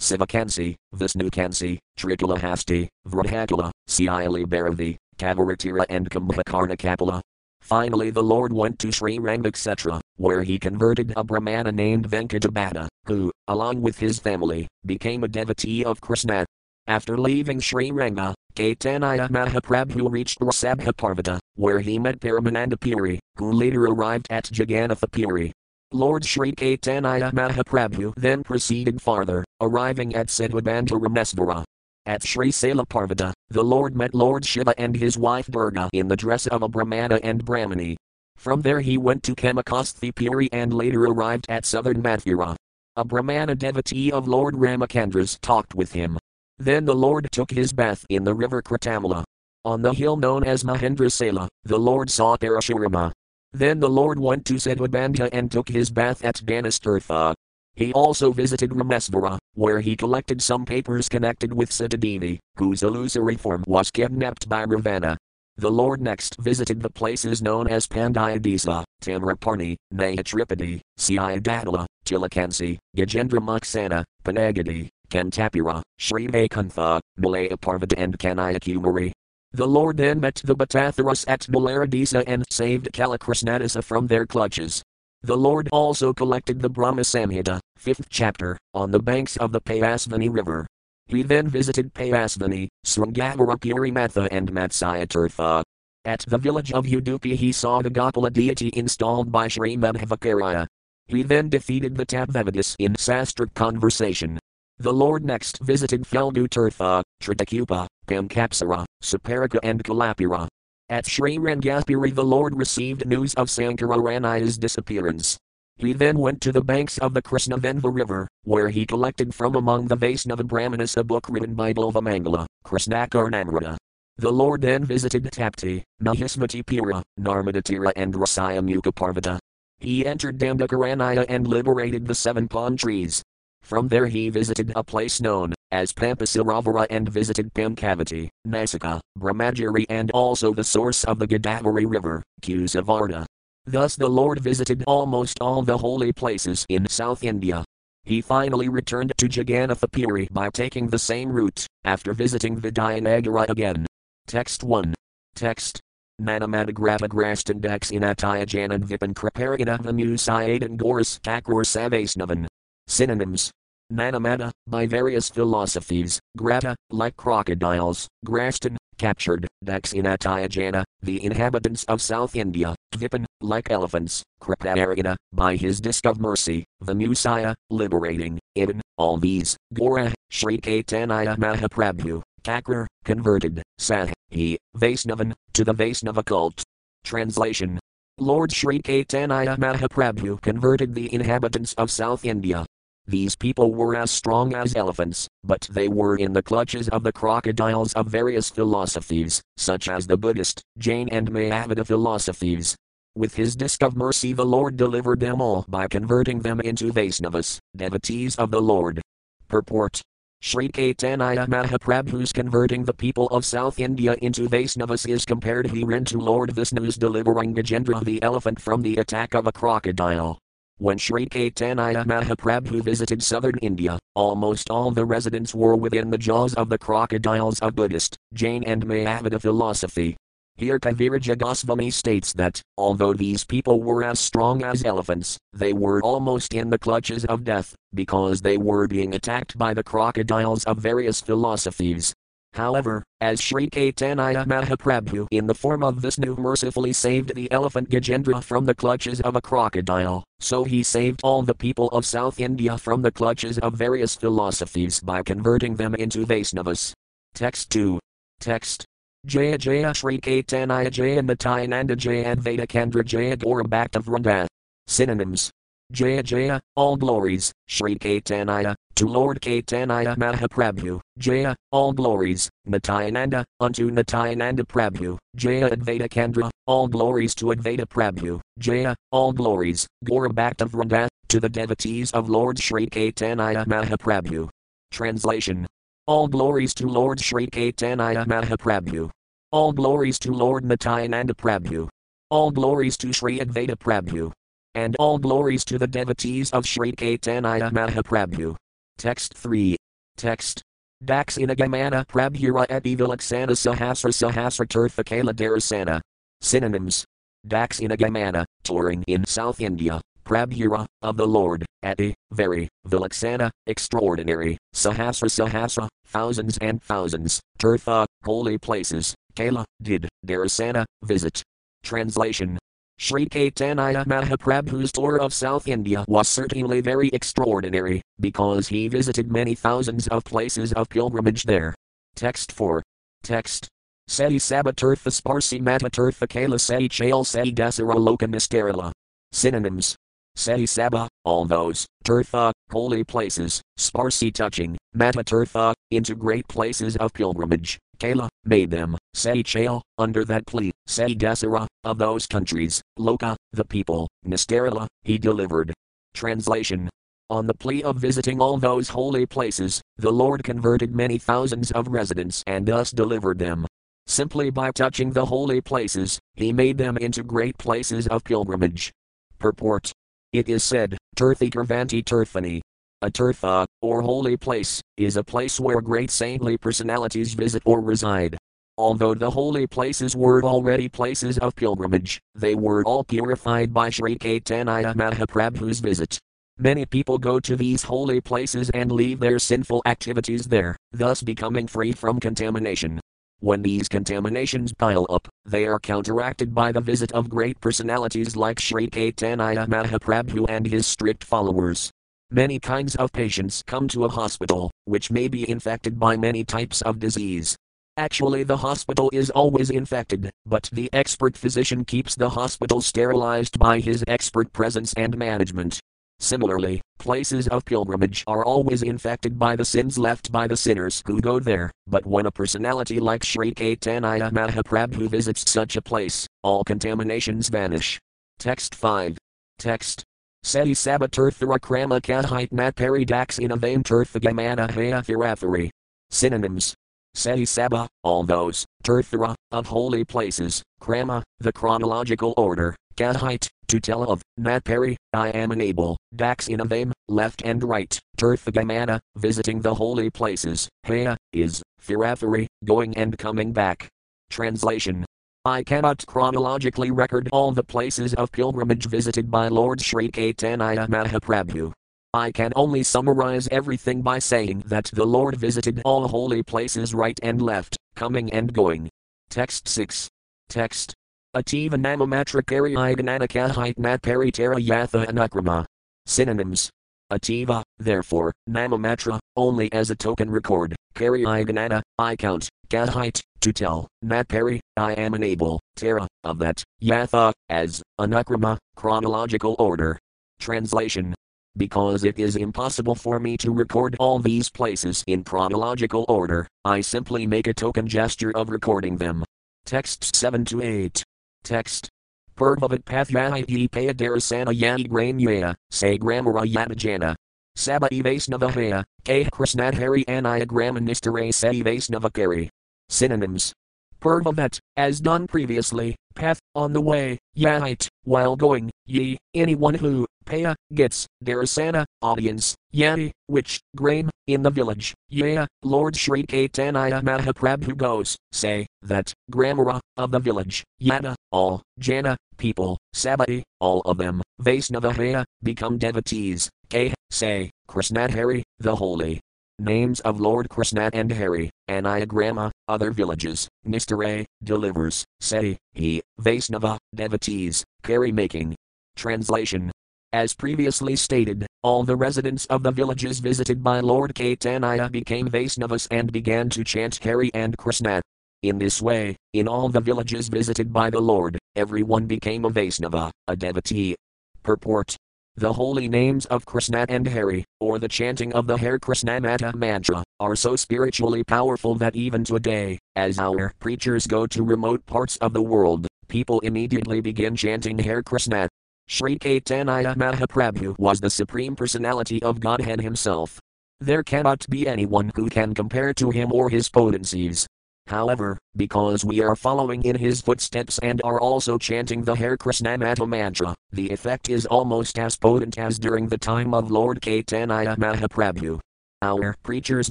A: Sivakansi, Visnukansi, Trikulahasti, Vrahakula, Siali Bharavi, Kavaratira and Kumbhakarna Kapila, Finally, the Lord went to Sri Rang, etc., where he converted a Brahmana named Venkatabhata, who, along with his family, became a devotee of Krishna. After leaving Sri Ranga, Caitanya Mahaprabhu reached Rasabhaparvata, where he met Paramananda Puri, who later arrived at Jagannatha Puri. Lord Sri Caitanya Mahaprabhu then proceeded farther, arriving at Siddhabandha Ramesvara, at Sri Parvata, the Lord met Lord Shiva and his wife Durga in the dress of a Brahmana and Brahmani. From there he went to Kamakasthi Puri and later arrived at southern Mathura. A Brahmana devotee of Lord Ramachandras talked with him. Then the Lord took his bath in the river Kratamala. On the hill known as Mahendra Sela, the Lord saw Parashurama. Then the Lord went to Setubandha and took his bath at Ganastirtha. He also visited Ramesvara, where he collected some papers connected with Sitadevi, whose illusory form was kidnapped by Ravana. The Lord next visited the places known as Pandayadisa, Tamraparni, Nayatripadi, Siadatala, Tilakansi, Gajendra Moksana, Panagadi, Kantapura, Sri Vaikuntha, Malayaparvata, and Kanyakumari. The Lord then met the Batatharas at Malaradisa and saved Kalakrishnadasa from their clutches. The Lord also collected the Brahma Samhita, 5th chapter, on the banks of the Payasvani river. He then visited Payasvani, Sringavara Matha and Matsyatirtha. At the village of Udupi he saw the Gopala deity installed by Sri Madhvacarya. He then defeated the Tattvavadis in sastric conversation. The Lord next visited Falgutirtha, Tritakupa, Pamkapsara, Saparika and Kalapira. At Sri Rangapuri the Lord received news of Sankararanya's disappearance. He then went to the banks of the Krishnavenva river, where he collected from among the Vaisnava Brahmanas a book written by Bilvamangala, Krishnakarnamrita. The Lord then visited Tapti, Mahismatipura, Narmadatira and Rasayamuka Parvata. He entered Dandakaranya and liberated the seven palm trees. From there he visited a place known as Pampasaravara and visited Pancavati, Nasika, Brahmagiri and also the source of the Godavari river, Kusavarna. Thus the Lord visited almost all the holy places in South India. He finally returned to Jagannathapuri by taking the same route, after visiting Vijayanagara again. Text 1. Text. Nanamadagravagrastan Dakshinataya Janan Vipan Kriparina Vamusayadan Gors Takur Savasnavan. Synonyms. Manamata, by various philosophies, Grata, like crocodiles, Graston, captured, Dakshinatayajana, the inhabitants of South India, Vipan, like elephants, Kriparina, by his disc of mercy, Vamusaya, liberating, Idan, all these, Gora, Sri Caitanya Mahaprabhu, Thakur, converted, Sah, he, Vaisnavan, to the Vaisnava cult. Translation. Lord Sri Caitanya Mahaprabhu converted the inhabitants of South India, These people were as strong as elephants, but they were in the clutches of the crocodiles of various philosophies, such as the Buddhist, Jain, and Mayavada philosophies. With his disc of mercy, the Lord delivered them all by converting them into Vaisnavas, devotees of the Lord. Purport Sri Caitanya Mahaprabhu's converting the people of South India into Vaisnavas is compared herein to Lord Vishnu's delivering Gajendra the elephant from the attack of a crocodile. When Sri Caitanya Mahaprabhu visited southern India, almost all the residents were within the jaws of the crocodiles of Buddhist, Jain, and Mayavada philosophy. Here Kaviraja Goswami states that, although these people were as strong as elephants, they were almost in the clutches of death, because they were being attacked by the crocodiles of various philosophies. However, as Sri Caitanya Mahaprabhu in the form of Vishnu mercifully saved the elephant Gajendra from the clutches of a crocodile, so he saved all the people of South India from the clutches of various philosophies by converting them into Vaisnavas. Text 2. Text. Jaya Jaya Sri Caitanya Jaya Nityananda Jaya Advaita Kendra Jaya Gaura Bhakta Synonyms Jaya Jaya, all glories, Sri Caitanya, to Lord Caitanya Mahaprabhu, Jaya, all glories, Nityananda, unto Nityananda Prabhu, Jaya Advaita Kendra, all glories to Advaita Prabhu, Jaya, all glories, Gaura Bhakta Vrinda, to the devotees of Lord Sri Caitanya Mahaprabhu. Translation All glories to Lord Sri Caitanya Mahaprabhu. All glories to Lord Nityananda Prabhu. All glories to Sri Advaita Prabhu and all glories to the devotees of Sri Caitanya Mahaprabhu. Text 3. Text. Daksinagamana Prabhura eti Vilaksana Sahasra Sahasra Tirthakala Darasana. Synonyms. Daksinagamana, touring in South India, Prabhura, of the Lord, eti, very, Vilaksana, extraordinary, Sahasra Sahasra, thousands and thousands, Tirtha, holy places, Kala, did, Darasana, visit. Translation Sri Caitanya Mahaprabhu's tour of South India was certainly very extraordinary, because he visited many thousands of places of pilgrimage there. Text 4. Text. Seti Sabatirtha Sparsi Matatirtha Kala Seti Chail Seti Dasara Loka Synonyms Seti Saba, all those, Tirtha, holy places, Sparsi touching, Matatirtha, into great places of pilgrimage, Kala, made them, say Chail, under that plea, Seti Dasara, of those countries, Loka, the people, Nistarala, he delivered. Translation on the plea of visiting all those holy places, the Lord converted many thousands of residents and thus delivered them. Simply by touching the holy places, he made them into great places of pilgrimage. Purport it is said, Tirthi Kirvanti Tirthani. A tirtha, uh, or holy place, is a place where great saintly personalities visit or reside. Although the holy places were already places of pilgrimage, they were all purified by Sri Caitanya Mahaprabhu's visit. Many people go to these holy places and leave their sinful activities there, thus becoming free from contamination. When these contaminations pile up, they are counteracted by the visit of great personalities like Sri Caitanya Mahaprabhu and his strict followers. Many kinds of patients come to a hospital, which may be infected by many types of disease. Actually, the hospital is always infected, but the expert physician keeps the hospital sterilized by his expert presence and management. Similarly, places of pilgrimage are always infected by the sins left by the sinners who go there, but when a personality like Sri Caitanya Mahaprabhu visits such a place, all contaminations vanish. Text 5. Text. Seti Sabatirthara Krama Kahite Natpari Dax Inavame Tirthagamana Haya. Synonyms Seti Saba, all those, Tirthara, of holy places, Krama, the chronological order, Kahite, to tell of, Natpari, I am unable, Dax Inavame, left and right, Tirthagamana, visiting the holy places, Haya, is, Thirathari, going and coming back. Translation I cannot chronologically record all the places of pilgrimage visited by Lord Sri Caitanya Mahaprabhu. I can only summarize everything by saying that the Lord visited all holy places right and left, coming and going. Text 6. Text. Ativa namamatra kariyagananakahite natparitara yatha anakrama. Synonyms. Ativa, therefore, namamatra, only as a token record, kariyaganana, I count, kahite, to tell, natpari, I am unable, tara, of that, yatha, as, anakrama, chronological order. Translation because it is impossible for me to record all these places in chronological order, I simply make a token gesture of recording them. Text 7 to 8. Text. Purvavat pathyai paya darasana yani granyaya, say gramara yadajana. Saba evasnavahaya, k krisnadhari aniagramanistare se evasnavakari. Synonyms. Purvavat, as done previously, path, on the way, yait, while going, ye, anyone who, paya, gets, darasana, audience, yani, which, grain, in the village, yeah, Lord Sri Caitanya Mahaprabhu goes, say, that, grammara, of the village, yada, all, jana, people, sabai, all of them, Vaisnavahaya, become devotees, k, say, Krishnadhari, the holy. Names of Lord Krishna and Hari, Aniagramma, other villages, Nistare, delivers, say, he, Vaisnava, devotees, carry making. Translation as previously stated, all the residents of the villages visited by Lord Caitanya became Vaisnavas and began to chant Hari and Krishna. In this way, in all the villages visited by the Lord, everyone became a Vaisnava, a devotee. Purport the holy names of Krishna and Hari, or the chanting of the Hare Krishna maha-mantra, are so spiritually powerful that even today, as our preachers go to remote parts of the world, people immediately begin chanting Hare Krishna. Sri Caitanya Mahaprabhu was the Supreme Personality of Godhead Himself. There cannot be anyone who can compare to Him or His potencies. However, because we are following in his footsteps and are also chanting the Hare Krishna maha-mantra, the effect is almost as potent as during the time of Lord Caitanya Mahaprabhu. Our preachers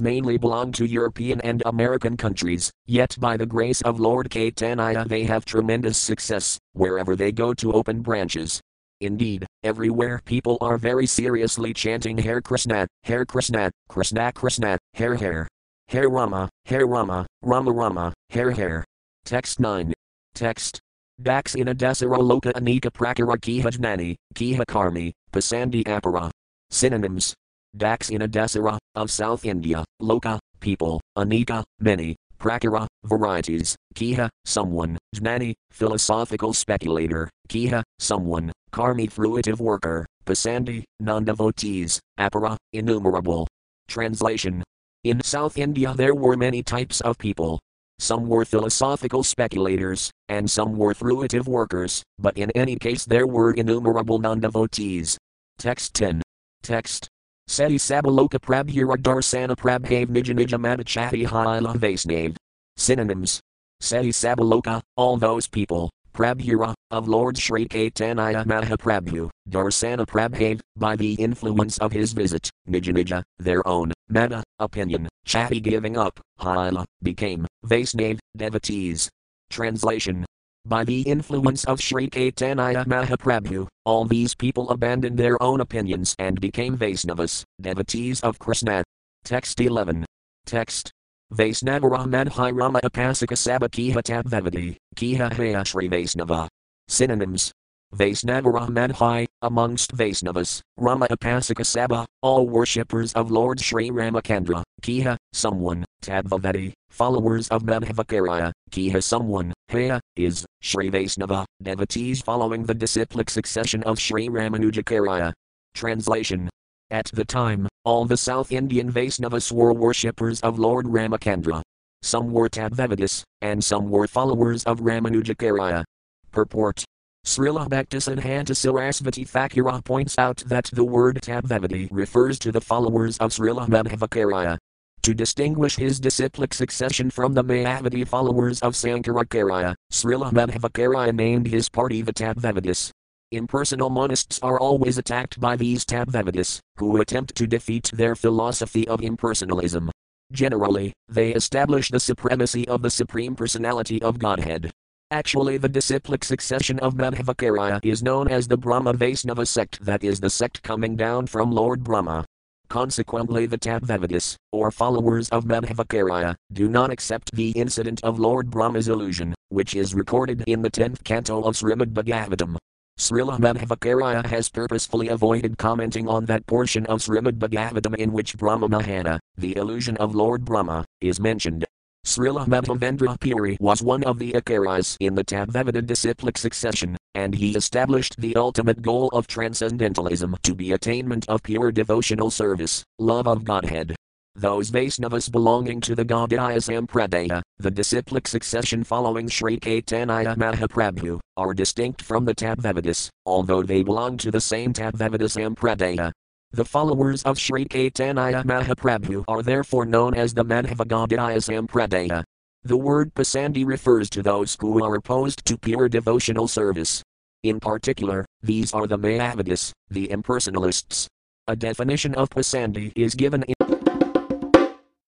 A: mainly belong to European and American countries, yet by the grace of Lord Caitanya they have tremendous success, wherever they go to open branches. Indeed, everywhere people are very seriously chanting Hare Krishna, Hare Krishna, Krishna Krishna, Hare Hare. Hare Rama, Hare Rama, Rama Rama, Hare Hare. Text 9. Text. Dax in Adesara Loka Anika Prakara Kiha Jnani, Kiha Karmi, Pasandi Apara. Synonyms. Dax in Adesara, of South India, Loka, people, Anika, many, Prakara, varieties, Kiha, someone, Jnani, philosophical speculator, Kiha, someone, Karmi fruitive worker, Pasandi, non-devotees, Apara, innumerable. Translation in South India, there were many types of people. Some were philosophical speculators, and some were fruitive workers, but in any case, there were innumerable non devotees. Text 10. Text. Seti Sabaloka Prabhura Darsana Prabhav Nijanija Madachati Haila Vaisnav. Synonyms. Seti Sabaloka, all those people, Prabhura, of Lord Sri Caitanya Mahaprabhu, Darsana Prabhav, by the influence of his visit, Nijanija, their own, Mata, opinion, Chatti giving up, Haila, became, Vaisnav, devotees. Translation by the influence of Sri Caitanya Mahaprabhu, all these people abandoned their own opinions and became Vaisnavas, devotees of Krishna. Text 11. Text. Vaisnavara Madhai Rama Apasika Sabakiha Tattvavadi, Kiha Haya Sri Vaisnava. Synonyms. Vaisnavara Madhai, amongst Vaisnavas, Rama Apasika Saba, all worshippers of Lord Sri Ramacandra, Kiha, someone, Tattvavadi, followers of Madhvacarya, Kiha someone, Haya, is, Sri Vaisnava, devotees following the disciplic succession of Sri Ramanujacarya. Translation at the time, all the South Indian Vaisnavas were worshippers of Lord Ramacandra. Some were Tattvavadis, and some were followers of Ramanujacarya. Purport Srila Bhaktisiddhanta Sarasvati Thakura points out that the word Tattvavadi refers to the followers of Srila Madhvacarya. To distinguish his disciplic succession from the Mayavadi followers of Sankaracharya, Srila Madhvacarya named his party the Tattvavadis. Impersonal monists are always attacked by these Tattvavadis, who attempt to defeat their philosophy of impersonalism. Generally, they establish the supremacy of the Supreme Personality of Godhead. Actually, the disciplic succession of Madhvacarya is known as the Brahma Vaisnava sect, that is, the sect coming down from Lord Brahma. Consequently, the Tattvavadis, or followers of Madhvacarya, do not accept the incident of Lord Brahma's illusion, which is recorded in the 10th canto of Srimad Bhagavatam. Srila Madhvacarya has purposefully avoided commenting on that portion of Srimad Bhagavatam in which Brahma Mahana, the illusion of Lord Brahma, is mentioned. Srila Madhavendra Puri was one of the Acharyas in the Tattvavada disciplic succession, and he established the ultimate goal of transcendentalism to be attainment of pure devotional service, love of Godhead. Those Vaisnavas belonging to the Gaudiya Sampradaya, the disciplic succession following Sri Caitanya Mahaprabhu, are distinct from the Tattvavadis, although they belong to the same Tattvavada Sampradaya. The followers of Sri Caitanya Mahaprabhu are therefore known as the Madhava Gaudiya Sampradaya. The word pasandi refers to those who are opposed to pure devotional service. In particular, these are the Mayavadis, the impersonalists. A definition of pasandi is given in